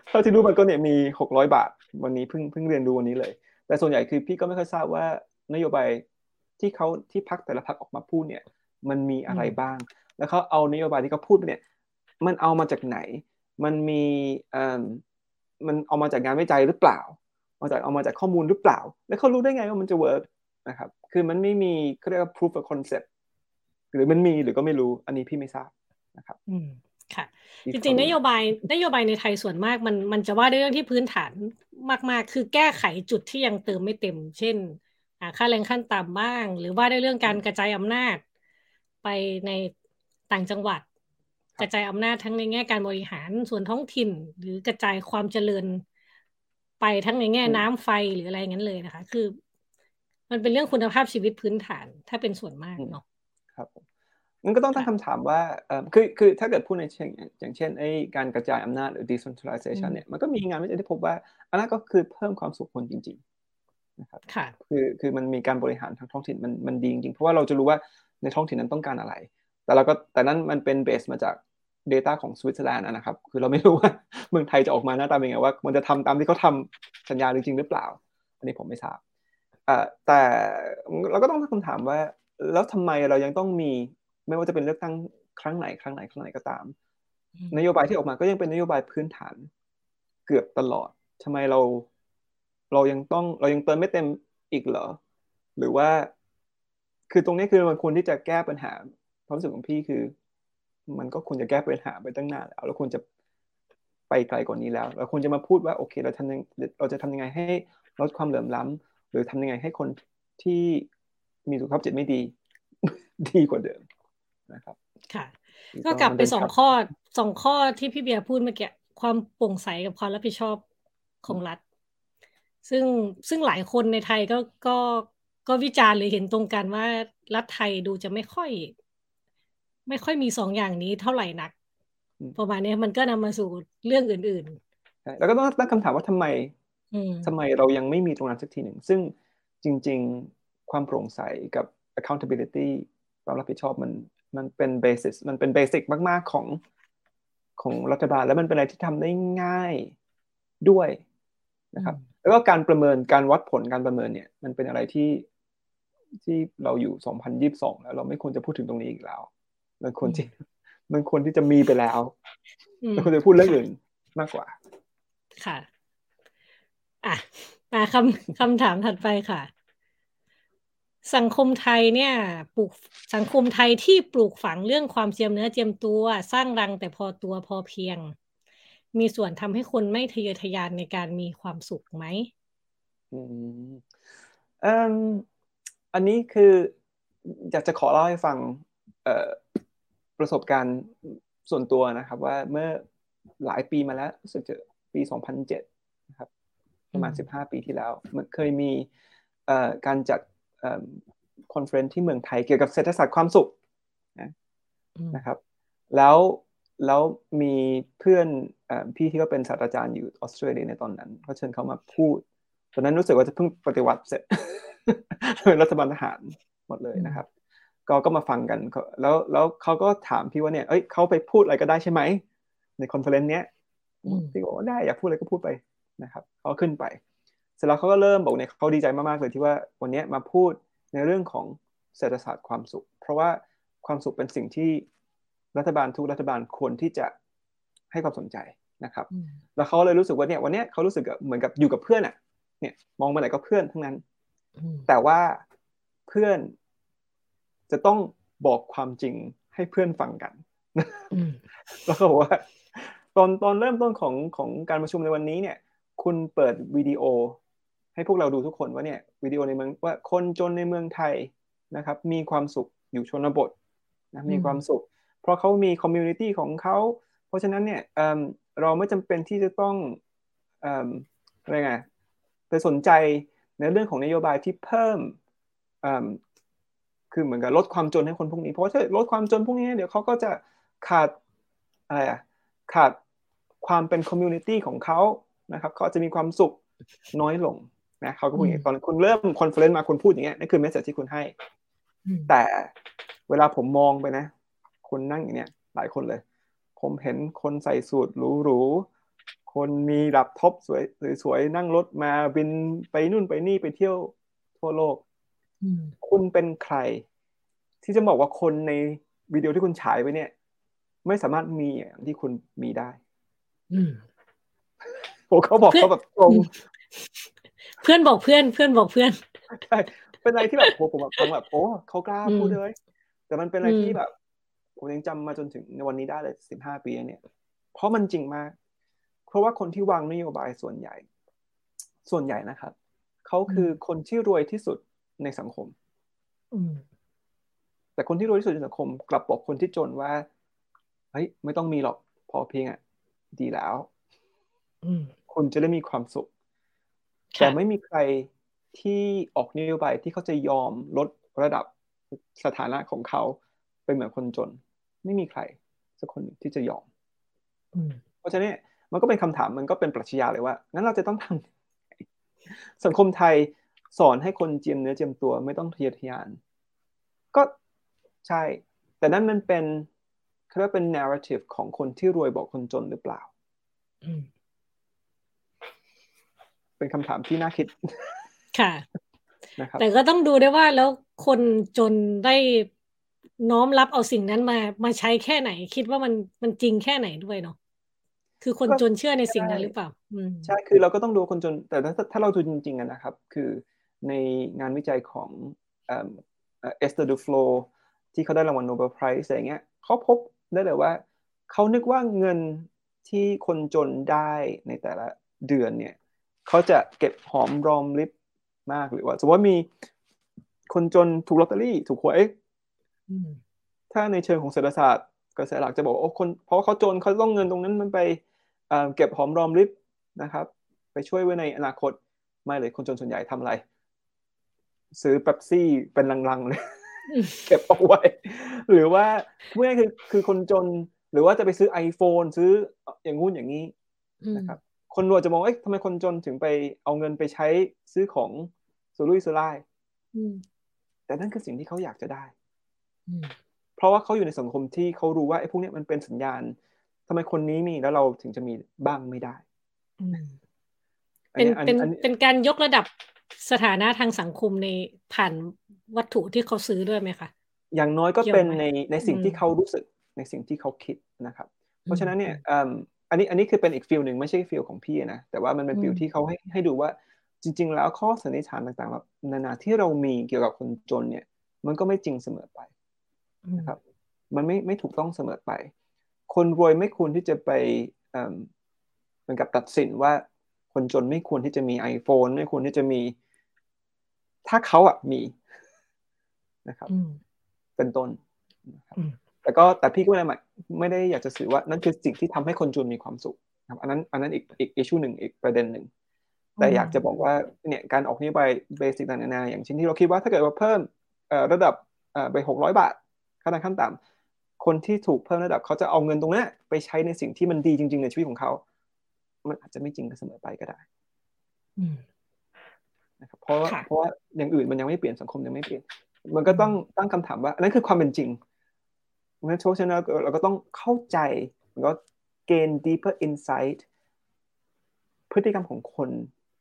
เท่าที่รู้มันก็เนี่ยมีหกร้อยบาท วันนี้เพิ่งเพิ่งเรียนรู้วันนี้เลย แต่ส่วนใหญ่คือพี่ก็ไม่ค่อยทราบว่านโยบายที่เขาที่พักแต่ละพักออกมาพูดเนี่ย มันมีอะไรบ้าง แล้วเขาเอานโยบายที่เขาพูดเนี่ย มันเอามาจากไหน มันมีมันเอามาจากงานวิจัยหรือเปล่ามาจากเอามาจากข้อมูลหรือเปล่า แล้วเขารู้ได้ไงว่ามันจะเวิร์กนะครับ คือมันไม่มีเขาเรียกว่า proof of concept หรือมันมีหรือก็ไม่รู้ อันนี้พี่ไม่ทราบนะครับอืมค่ะ จริงๆ นโยบายนโยบายในไทยส่วนมากมันมันจะว่าด้วยเรื่องที่พื้นฐานมากๆ คือแก้ไขจุดที่ยังเติมไม่เต็ม เช่นค่าแรงขั้นต่ำบ้าง หรือว่าได้เรื่องการกระจายอำนาจ ไปในต่างจังหวัด กระจายอำนาจทั้งในแง่การบริหารส่วนท้องถิ่น หรือกระจายความเจริญ ไปทั้งในแง่น้ำไฟหรืออะไรอย่างนั้นเลยนะคะ คือ มันเป็นเรื่องคุณภาพชีวิตพื้นฐานถ้าเป็นส่วนมากเนาะครับงั้นก็ต้องตั้งคำถามว่าเออคือคือถ้าเกิดพูดในเชิงอย่างเช่นไอ้การกระจายอำนาจหรือ decentralization เนี่ยมันก็มีงานวิจัยที่พบว่าอันนั้นก็คือเพิ่มความสุขคนจริง ๆ นะครับค่ะคือคือมันมีการบริหารทางท้องถิ่นมันมันดีจริงๆเพราะว่าเราจะรู้ว่า ในท้องถิ่นนั้นต้องการอะไร แต่เราก็แต่นั้นมันเป็นเบสมาจาก Data ของสวิตเซอร์แลนด์นะครับ คือเราไม่รู้ว่าเมืองไทยจะออกมาหน้าตาเป็นไงว่า มันจะทำตามที่เขาทาสัญญาจริงหรือเปล่า อันนี้ผมไม่ทราบแต่เราก็ต้องตั้งคำถามว่า แล้วทำไมเรายังต้องมีไม่ว่าจะเป็นเลือกตั้งครั้งไหนครั้งไหนครั้งไหนก็ตาม นโยบายที่ออกมาก็ยังเป็นนโยบายพื้นฐานเกือบตลอดทำไมเรา เรายังต้องเรายังเติมไม่เต็มอีกเหรอ หรือว่า คือตรงนี้คือมันควรที่จะแก้ปัญหาความรู้สึกของพี่คือ มันก็ควรจะแก้ปัญหาไปตั้งนานแล้วเราควรจะไปไกลกว่านี้แล้วเราควรจะมาพูดว่าโอเค เราทำยังเราจะทำยังไงให้ลดความเหลื่อมล้ำหรือทำยังไงให้คนที่มีสุขภาพจิตไม่ดี ดีกว่าเดิมนะครับ ค่ะ ก็กลับไปสองข้อสองข้อที่พี่เบียร์พูดเมื่อกี้ความโปร่งใสกับความรับผิดชอบของรัฐ ซึ่งซึ่งหลายคนในไทยก็ก็ ก็วิจารณ์หรือเห็นตรงกันว่ารัฐไทยดูจะไม่ค่อย ไม่ค่อยมีสองอย่างนี้เท่าไหร่นักประมาณนี้มันก็นำมาสู่เรื่องอื่นๆ แล้วก็ต้องตั้งคำถามว่าทำไมทำไมเรายังไม่มีตรงนั้นสักทีหนึ่ง ซึ่งจริง ๆ ความโปร่งใสกับ accountability ความรับผิดชอบมันมันเป็นเบสิสมันเป็นเบสิกมาก ๆ ของของรัฐบาล แล้วมันเป็นอะไรที่ทำได้ง่ายด้วยนะครับ แล้วก็การประเมินการวัดผลการประเมินเนี่ย มันเป็นอะไรที่ ที่เราอยู่2022แล้ว เราไม่ควรจะพูดถึงตรงนี้อีกแล้ว มันควรที่มันควรที่จะมีไปแล้วมันควรจะพูดเรื่องอื่นมากกว่า ค่ะ อะมาคำคำถามถัดไปค่ะ สังคมไทยเนี่ย ปลูกสังคมไทยที่ปลูกฝังเรื่องความเจียมเนื้อเจียมตัว สร้างรังแต่พอตัวพอเพียง มีส่วนทำให้คนไม่ทะเยอทะยานในการมีความสุขไหมอืม อันนี้คืออยากจะขอเล่าให้ฟังประสบการณ์ส่วนตัวนะครับ ว่าเมื่อหลายปีมาแล้วรู้สึกจะปี 2007นะครับประมาณ 15 ปีที่แล้วมันเคยมีการจัด conference ที่เมืองไทยเกี่ยวกับเศรษฐศาสตร์ความสุขนะนะครับ แล้วแล้วมีเพื่อนอพี่ที่ก็เป็นศาสตราจารย์อยู่ออสเตรเลียในตอนนั้นเขาเชิญเขามาพูด ตอนนั้นรู้สึกว่าจะเพิ่งปฏิวัติเสร็จ เป็นรัฐบาลทหารหมดเลยนะครับ ก็ก็มาฟังกันแล้วแล้วเขาก็ถามพี่ว่าเนี่ยเอ้ยเขาไปพูดอะไรก็ได้ใช่ไหมใน conference เนี้ยพี่บอกว่าได้อยากพูดอะไรก็พูดไปนะครับเขาขึ้นไป เสร็จแล้วเขาก็เริ่มบอกเนี่ยเขาดีใจมากๆเลยที่ว่าวันนี้มาพูดในเรื่องของเศรษฐศาสตร์ความสุข เพราะว่าความสุขเป็นสิ่งที่รัฐบาลทุกรัฐบาลควรที่จะให้ความสนใจนะครับ แล้วเขาเลยรู้สึกว่าเนี่ยวันนี้เขารู้สึกเหมือนกับอยู่กับเพื่อนอะเนี่ยมองมาไหนก็เพื่อนทั้งนั้น แต่ว่าเพื่อนจะต้องบอกความจริงให้เพื่อนฟังกันแล้วก็บอกว่า ตอนตอนเริ่มต้นของของการประชุมในวันนี้เนี่ย คุณเปิดวิดีโอ ให้พวกเราดูทุกคนว่าเนี่ยวิดีโอในเมืองว่าคนจนในเมืองไทยนะครับ มีความสุขอยู่ชนบทนะมีความสุข เพราะเขามี community ของเขา เพราะฉะนั้นเนี่ยเราไม่จำเป็นที่จะต้องอะไรไงไปสนใจ ในเรื่องของนโยบายที่เพิ่มคือเหมือนกับลดความจนให้คนพวกนี้ เพราะถ้าลดความจนพวกนี้เดี๋ยวเขาก็จะขาดอะไรอะขาดความเป็น community ของเขานะครับเขาจะมีความสุขน้อยลงนะเขาก็พูดอย่างนี้ตอนคุณเริ่ม conference มาคุณพูดอย่างเงี้ยนี่คือ message ที่คุณให้ แต่เวลาผมมองไปนะ คนนั่งอย่างเนี้ยหลายคนเลย ผมเห็นคนใส่สูทหรูๆ คนมีดับท็อปสวยสวยนั่งรถมาบินไปนู่นไปนี่ไปเที่ยวทั่วโลกคุณเป็นใคร ที่จะบอกว่าคนในวิดีโอที่คุณฉายไปเนี่ย ไม่สามารถมีอย่างที่คุณมีได้โอ้เขาบอกเขาแบบตรงเพื่อนบอกเพื่อน เพื่อนบอกเพื่อนใช่เป็นอะไรที่แบบโหผมแบบผมแบบโอ้เขากล้าพูดเลย แต่มันเป็นอะไรที่แบบผมยังจำมาจนถึงในวันนี้ได้เลยสิบห้าปีเนี่ย เพราะมันจริงมากเพ ราะว่าคนที่วางนโยบายส่วนใหญ่ ส่วนใหญ่นะครับเขาคือคนที่รวยที่สุดในสังคมแต่คนที่รวยที่สุดในสังคม กลับบอกคนที่จนว่าเฮ้ยไม่ต้องมีหรอกพอเพียงอะ ดีแล้วคุณจะได้มีความสุข แต่ไม่มีใครที่ออกนโยบายที่เขาจะยอมลดระดับสถานะของเขาไปเหมือนคนจน ไม่มีใครสักคนที่จะยอมเพราะฉะนั้น มันก็เป็นคำถามมันก็เป็นปรัชญาเลยว่างั้นเราจะต้องทำสังคมไทยสอนให้คนเจียมเนื้อเจียมตัวไม่ต้องทะเยอทะยาน ก็ใช่ แต่นั่นมันเป็นเขาเรียกเป็น narrative ของคนที่รวยบอกคนจนหรือเปล่าเป็นคำถามที่น่าคิด ค่ะนะครับแต่ก็ต้องดูได้ว่าแล้วคนจนได้น้อมรับเอาสิ่งนั้นมามาใช้แค่ไหน คิดว่ามันมันจริงแค่ไหนด้วยเนาะ คือคนจนเชื่อในสิ่งนั้นหรือเปล่าใช่คือเราก็ต้องดูคนจน แต่ถ้าถ้าเราดูจริงๆนะครับ คือในงานวิจัยของ Esther Duflo ที่เขาได้รางวัล Nobel Prize อะไรเงี้ยเขาพบได้เลยว่า เขานึกว่าเงินที่คนจนได้ในแต่ละเดือนเนี่ยเขาจะเก็บหอมรอมริบมากหรือว่าสมมติว่ามีคนจนถูกลอตเตอรี่ถูกหวยถ้าในเชิงของเศรษฐศาสตร์กระแสหลักจะบอกโอ้คนเพราะเขาจนเขาต้องเงินตรงนั้นมันไป เก็บหอมรอมริบนะครับ ไปช่วยไว้ในอนาคตไม่เลยคนจนส่วนใหญ่ทำอะไร ซื้อเป๊ปซี่เป็นลังๆเลยเก็บเอาไว้ หรือว่าเมื่อคือคือคนจนหรือว่าจะไปซื้อ iPhone ซื้ออย่างงู้นอย่างนี้นะครับคนรวยจะมองเอ๊ะทำไมคนจนถึงไปเอาเงินไปใช้ซื้อของสุรุ่ยสุร่ายแต่นั่นคือสิ่งที่เขาอยากจะได้ เพราะว่าเขาอยู่ในสังคมที่เขารู้ว่าไอ้พวกนี้มันเป็นสัญญาณ ทำไมคนนี้มีแล้วเราถึงจะมีบ้างไม่ได้ เป็นเป็นเป็นการยกระดับสถานะทางสังคมในผ่านวัตถุที่เขาซื้อด้วยไหมคะอย่างน้อยก็เป็นในในสิ่งที่เขารู้สึกในสิ่งที่เขาคิดนะครับ เพราะฉะนั้นเนี่ยอันนี้อันนี้คือเป็นอีก field หนึ่งไม่ใช่ field ของพี่นะแต่ว่ามันเป็น field ที่เขาให้ให้ดูว่าจริง ๆ แล้วข้อสันนิษฐานต่างๆแบบนานาที่เรามีเกี่ยวกับคนจนเนี่ย มันก็ไม่จริงเสมอไปนะครับ มันไม่ไม่ถูกต้องเสมอไป คนรวยไม่ควรที่จะไปเหมือนกับตัดสินว่า คนจนไม่ควรที่จะมี iPhone ไม่ควรที่จะมี ถ้าเขาอะมีนะครับ เป็นต้นนะครับแต่ก็แต่พี่ก็ไม่ได้ไม่ได้อยากจะสื่อว่านั่นคือสิ่งที่ทำให้คนจนมีความสุขครับอันนั้นอันนั้นอีกอีกอิชูหนึ่งอีกประเด็นหนึ่งแต่อยากจะบอกว่าเนี่ยการออกนี้ไปเบสิกต่างๆนาอย่างเช่นที่เราคิดว่าถ้าเกิดว่าเพิ่มระดับไปหกร้อยบาทค่าแรงขั้นต่ำ คนที่ถูกเพิ่มระดับเขาจะเอาเงินตรงนี้ไปใช้ในสิ่งที่มันดีจริง ๆ ในชีวิตของเขา มันอาจจะไม่จริงเสมอไปก็ได้นะครับเพราะเพราะว่าอย่างอื่นมันยังไม่เปลี่ยนสังคมยังไม่เปลี่ยน มันก็ต้องตั้งคำถามว่าอันนั้นคือความเป็นจริงงั้นโชว์ชนะเราก็ต้องเข้าใจแล้วก็ gain deeper insight พฤติกรรมของคน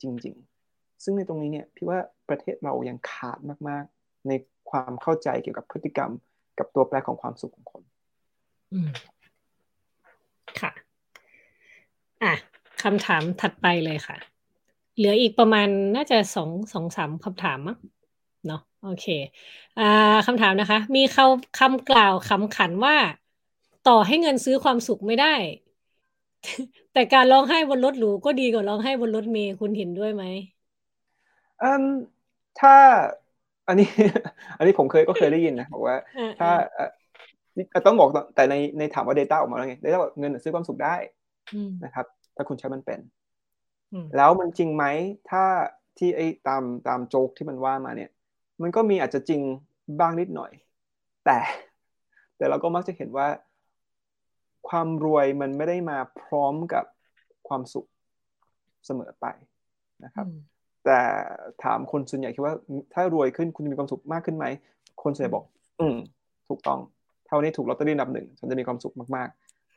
จริง ๆ ซึ่งในตรงนี้เนี่ยพี่ว่าประเทศเรายังขาดมาก ๆ ในความเข้าใจเกี่ยวกับพฤติกรรม กับตัวแปรของความสุขของคนค่ะ อะคำถามถัดไปเลยค่ะ เหลืออีกประมาณน่าจะสองสองสามคำถามมั้งเนาะโอเค อ่าคำถามนะคะ มีคำคำกล่าวคำขันว่า ต่อให้เงินซื้อความสุขไม่ได้ แต่การร้องไห้บนรถหรูก็ดีกว่าร้องไห้บนรถเมล์คุณเห็นด้วยไหมอืมถ้า อันนี้ อันนี้ผมเคยก็เคยได้ยินนะบอกว่า ถ้าต้องบอกแต่ในในถามว่า Data ออกมาแล้วไง Data บอกเงินซื้อความสุขได้นะครับ ถ้าคุณใช้มันเป็น แล้วมันจริงไหม ถ้าที่ไอ้ตามตามโจ๊กที่มันว่ามาเนี่ย มันก็มีอาจจะจริงบ้างนิดหน่อย แต่ แต่เราก็มักจะเห็นว่า ความรวยมันไม่ได้มาพร้อมกับความสุขเสมอไปนะครับ แต่ถามคนส่วนใหญ่คิดว่าถ้ารวยขึ้นคุณจะมีความสุขมากขึ้นไหม คนส่วนใหญ่บอก อืม ถูกต้อง เท่านี้ถูกลอตเตอรี่นับหนึ่งฉันจะมีความสุขมาก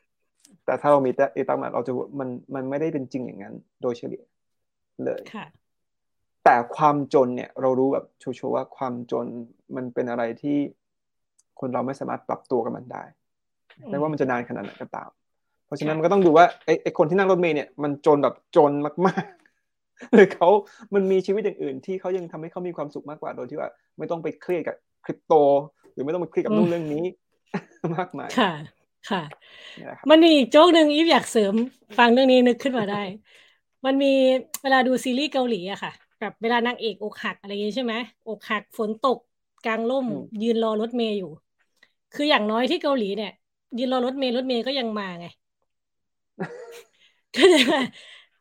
ๆ แต่ถ้าเรามีแต่ตั้งมาเราจะมันมันไม่ได้เป็นจริงอย่างนั้น โดยเฉลี่ยเลยแต่ความจนเนี่ย เรารู้แบบชัวร์ว่าความจนมันเป็นอะไรที่คนเราไม่สามารถปรับตัวกับมันได้ไม่ว่ามันจะนานขนาดไหนก็ตาม เพราะฉะนั้นมันก็ต้องดูว่าไอ้ไอ้คนที่นั่งรถเมล์เนี่ยมันจนแบบจนมากๆ หรือเขามันมีชีวิตอย่างอื่น ที่เขายังทำให้เขามีความสุขมากกว่าโดยที่ว่า ไม่ต้องไปเครียดกับคริปโต หรือไม่ต้องไปเครียดกับนู่นเรื่องนี้ มากมายค่ะ ค่ะ มันมีอีกโจ๊กหนึ่งอีฟอยากเสริมฟังเรื่องนี้นึกขึ้นมาได้ มันมีเวลาดูซีรีส์เกาหลีอะค่ะแบบเวลานางเอกอกหักอะไรอย่างนี้ใช่ไหมอกหักฝนตกกลางร่ม ยืนรอรถเมย์อยู่ คืออย่างน้อยที่เกาหลีเนี่ย ยืนรอรถเมย์รถเมย์ก็ยังมาไงก็ยัง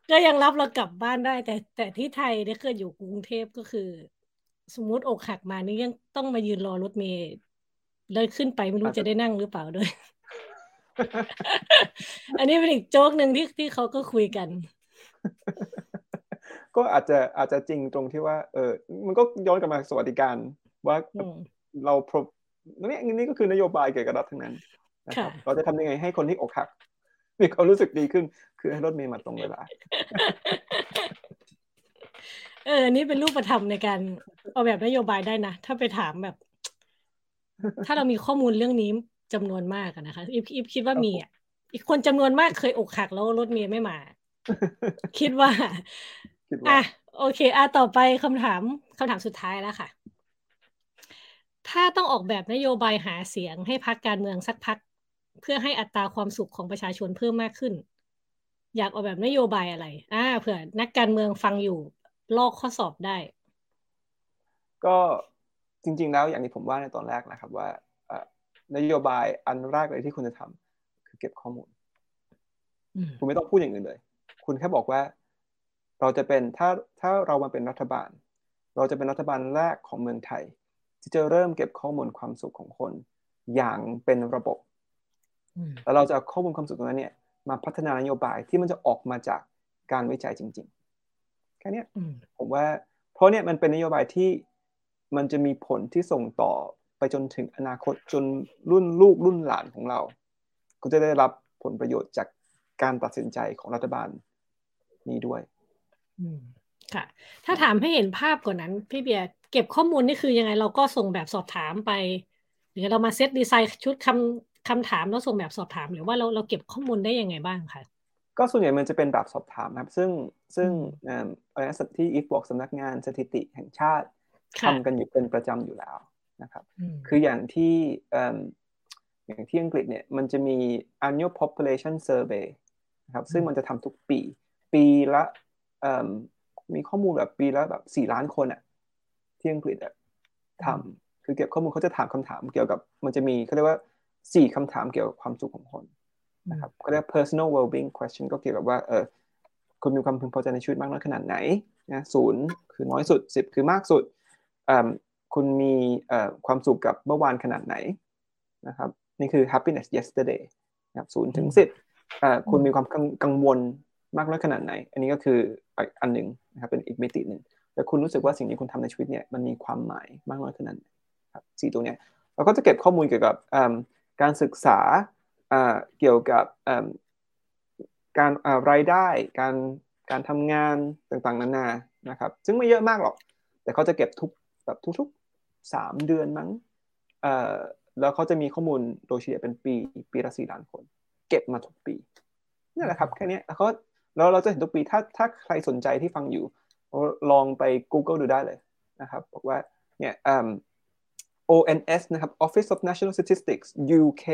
ก็ยังรับเรากลับบ้านได้ แต่แต่ที่ไทยเนี่ยเคยอยู่กรุงเทพก็คือ สมมติอกหักมานี่ยังต้องมายืนรอรถเมย์เลยขึ้นไปไม่รู้จะได้นั่งหรือเปล่าด้วย อันนี้เป็นอีกโจ๊กหนึ่งที่ที่เขาก็คุยกัน ก็อาจจะอาจจะจริงตรงที่ว่า เออมันก็ย้อนกลับมาสวัสดิการ ว่าเราพรนี่นี่ก็คือนโยบายเกี่ยวกับรัฐทั้งนั้นนะครับเราจะทำยังไงให้คนที่อกหัก มีความรู้สึกดีขึ้น คือให้รถเมล์มาตรงเวลา เอออันนี้เป็นรูปธรรมในการเอาแบบนโยบายได้นะ ถ้าไปถามแบบ ถ้าเรามีข้อมูลเรื่องนี้จำนวนมากนะคะอีฟอีฟคิดว่ามีอะอีกคนจำนวนมากเคยอกหักแล้วรถเมล์ไม่มา คิดว่าอะโอเค อะต่อไปคำถามคำถามสุดท้ายแล้วค่ะ ถ้าต้องออกแบบนโยบายหาเสียงให้พักการเมืองสักพัก เพื่อให้อัตราความสุขของประชาชนเพิ่มมากขึ้น อยากออกแบบนโยบายอะไร อ่าเผื่อนักการเมืองฟังอยู่ลอกข้อสอบได้ ก็จริง ๆ แล้วอย่างที่ผมว่าในตอนแรกนะครับว่านโยบายอันแรกเลยที่คุณจะทำคือเก็บข้อมูล คุณไม่ต้องพูดอย่างอื่นเลย คุณแค่บอกว่า เราจะเป็นถ้าถ้าเรามาเป็นรัฐบาล เราจะเป็นรัฐบาลแรกของเมืองไทย ที่จะเริ่มเก็บข้อมูลความสุขของคน อย่างเป็นระบบ แล้วเราจะเอาข้อมูลความสุขตรงนั้นเนี่ยมาพัฒนานโยบายที่มันจะออกมาจากการวิจัยจริงๆแค่นี้ผมว่าเพราะเนี่ยมันเป็นนโยบายที่มันจะมีผลที่ส่งต่อไปจนถึงอนาคตจนรุ่นลูกรุ่นหลานของเรา ก็จะได้รับผลประโยชน์จากการตัดสินใจของรัฐบาลนี้ด้วยค่ะ ถ้าถามให้เห็นภาพกว่านั้น พี่เบียร์เก็บข้อมูลนี่คือยังไงเราก็ส่งแบบสอบถามไปหรือเรามาเซตดีไซน์ชุดคำ คำถามแล้วส่งแบบสอบถาม หรือว่าเราเราเก็บข้อมูลได้ยังไงบ้างคะก็ส่วนใหญ่มันจะเป็นแบบสอบถามครับ ซึ่งซึ่งอะไรนะที่อีฟบอกสำนักงานสถิติแห่งชาติทำกันอยู่เป็นประจำอยู่แล้วนะครับ คืออย่างที่อย่างที่อังกฤษเนี่ยมันจะมี annual population survey นะครับซึ่งมันจะทำทุกปี ปีละมีข้อมูลแบบปีละแบบสี่ล้านคนอะที่อังกฤษอะทำคือเก็บข้อมูลเขาจะถามคำถามเกี่ยวกับ มันจะมีเขาเรียกว่า สี่คำถามเกี่ยวกับความสุขของคนนะครับก็เรียก personal well-being question ก็เกี่ยวกับว่าเออคุณมีความพึงพอใจในชีวิตมากน้อยขนาดไหนนะศูนย์คือน้อยสุดสิบคือมากสุดคุณมีความสุขกับเมื่อวานขนาดไหนนะครับนี่คือ happiness yesterday นะครับศูนย์ถึงสิบคุณมีความกังวลมากน้อยขนาดไหน อันนี้ก็คืออันหนึ่งนะครับเป็นอีกมิติหนึ่งแต่คุณรู้สึกว่าสิ่งที่คุณทำในชีวิตเนี่ยมันมีความหมายมากน้อยขนาดไหนครับสี่ตัวเนี้ยเราก็จะเก็บข้อมูลเกี่ยวกับ การศึกษาเกี่ยวกับการรายได้การการทำงานต่างๆนานานะครับซึ่งไม่เยอะมากหรอก แต่เขาจะเก็บทุกแบบทุกๆสามเดือนมั้งแล้วเขาจะมีข้อมูลโดยเฉลี่ยเป็นปีปีละสี่ล้านคน เก็บมาทุกปีนี่แหละครับแค่นี้แล้วเขาแล้วเราจะเห็นทุกปีถ้าถ้าใครสนใจที่ฟังอยู่ ลองไป Google ดูได้เลยนะครับบอกว่าเนี่ย ONS นะครับ Office of National Statistics UK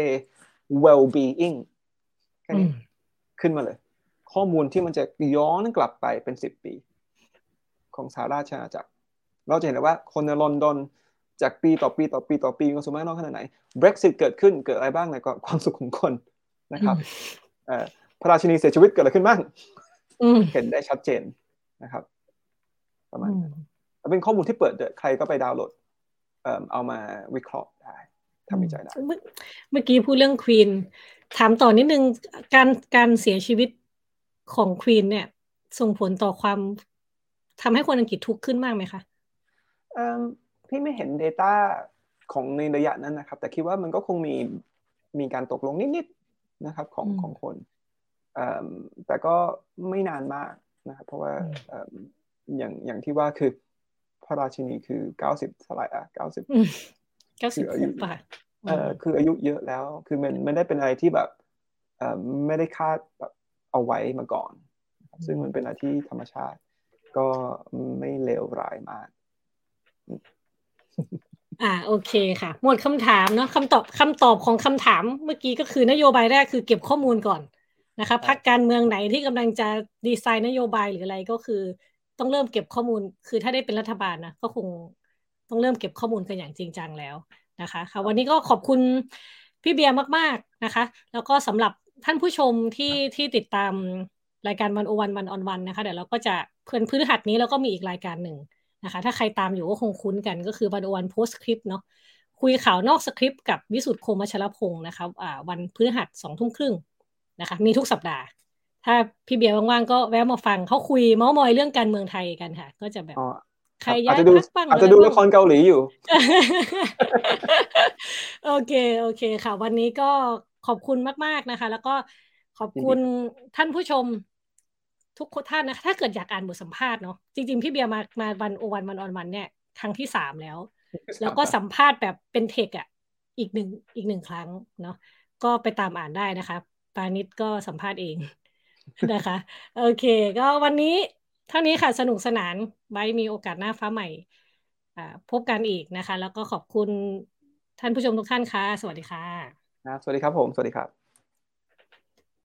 well-being แค่นี้ขึ้นมาเลย ข้อมูลที่มันจะย้อนกลับไปเป็นสิบปี ของสหราชอาณาจักร เราจะเห็นเลยว่าคนในลอนดอนจากปีต่อปีต่อปีต่อปีมีความสุขมากน้อยขนาดไหน Brexit เกิดขึ้นเกิดอะไรบ้างในความสุขของคนนะครับพระราชินีเสียชีวิตเกิดอะไรขึ้นบ้างเห็นได้ชัดเจนนะครับ ประมาณนั้นเป็นข้อมูลที่เปิดเดใครก็ไปดาวน์โหลด เอามาวิเคราะห์ได้ทำวิจัยได้เมื่อกี้พูดเรื่องควีนถามต่อนิดนึงการการเสียชีวิตของควีนเนี่ย ส่งผลต่อความทำให้คนอังกฤษทุกข์ขึ้นมากไหมคะพี่ไม่เห็น Data ของในระยะนั้นนะครับ แต่คิดว่ามันก็คงมีมีการตกลงนิดๆนะครับของของคนแต่ก็ไม่นานมากนะครับเพราะว่าอย่างอย่างที่ว่าคือ พระราชินีคือเก้าสิบเท่าไหร่อะเก้าสิบเก้าสิบป่ะเออคืออายุเยอะแล้ว คือมันไม่ได้เป็นอะไรที่แบบเอ่อไม่ได้คาดแบบเอาไว้มาก่อน ซึ่งมันเป็นอะไรที่ธรรมชาติ ก็ไม่เลวร้ายมากอ่าโอเคค่ะ หมดคำถามเนาะคำตอบคำตอบของคำถามเมื่อกี้ก็คือนโยบายแรกคือเก็บข้อมูลก่อนนะคะพักการเมืองไหนที่กำลังจะดีไซน์นโยบายหรืออะไรก็คือ ต้องเริ่มเก็บข้อมูล คือถ้าได้เป็นรัฐบาลนะก็คงต้องเริ่มเก็บข้อมูลกันอย่างจริงจังแล้วนะคะค่ะวันนี้ก็ขอบคุณพี่เบียร์มากๆนะคะ แล้วก็สำหรับท่านผู้ชมที่ที่ติดตามรายการวันโอวันวันออนวันนะคะเดี๋ยวเราก็จะเพื่อนพื้นหัดนี้แล้วก็มีอีกรายการหนึ่งนะคะ ถ้าใครตามอยู่ก็คงคุ้นกันก็คือวันโอวันโพสคลิปเนาะคุยข่าวนอกสคริปต์กับวิสุทธ์โคมชลพงศ์นะคะะวันพฤหัสสองทุ่มครึ่งนะคะ มีทุกสัปดาห์ ถ้าพี่เบียร์ว่างๆก็แวะมาฟังเขาคุยเมาส์มอยเรื่องการเมืองไทยกันค่ะ ก็จะแบบใครย้ายพักบ้างอาจจะดูละครเกาหลีอยู่ โอเค โอเคค่ะ วันนี้ก็ขอบคุณมาก ๆนะคะ แล้วก็ขอบคุณท่านผู้ชมทุกท่านนะคะ ถ้าเกิดอยากอ่านบทสัมภาษณ์เนาะจริง ๆ พี่เบียร์มามาวันโอวันวันออนวันเนี่ยครั้งที่สามแล้ว แล้วก็สัมภาษณ์แบบเป็นเทคอะ อีกหนึ่งอีกหนึ่งครั้งเนาะก็ไปตามอ่านได้นะคะปานิดก็สัมภาษณ์เอง นะคะ โอเค ก็วันนี้เท่านี้ค่ะสนุกสนานไว้มีโอกาสหน้าฟ้าใหม่พบกันอีกนะคะ แล้วก็ขอบคุณท่านผู้ชมทุกท่านค่ะ สวัสดีค่ะสวัสดีครับผม สวัสดีครับ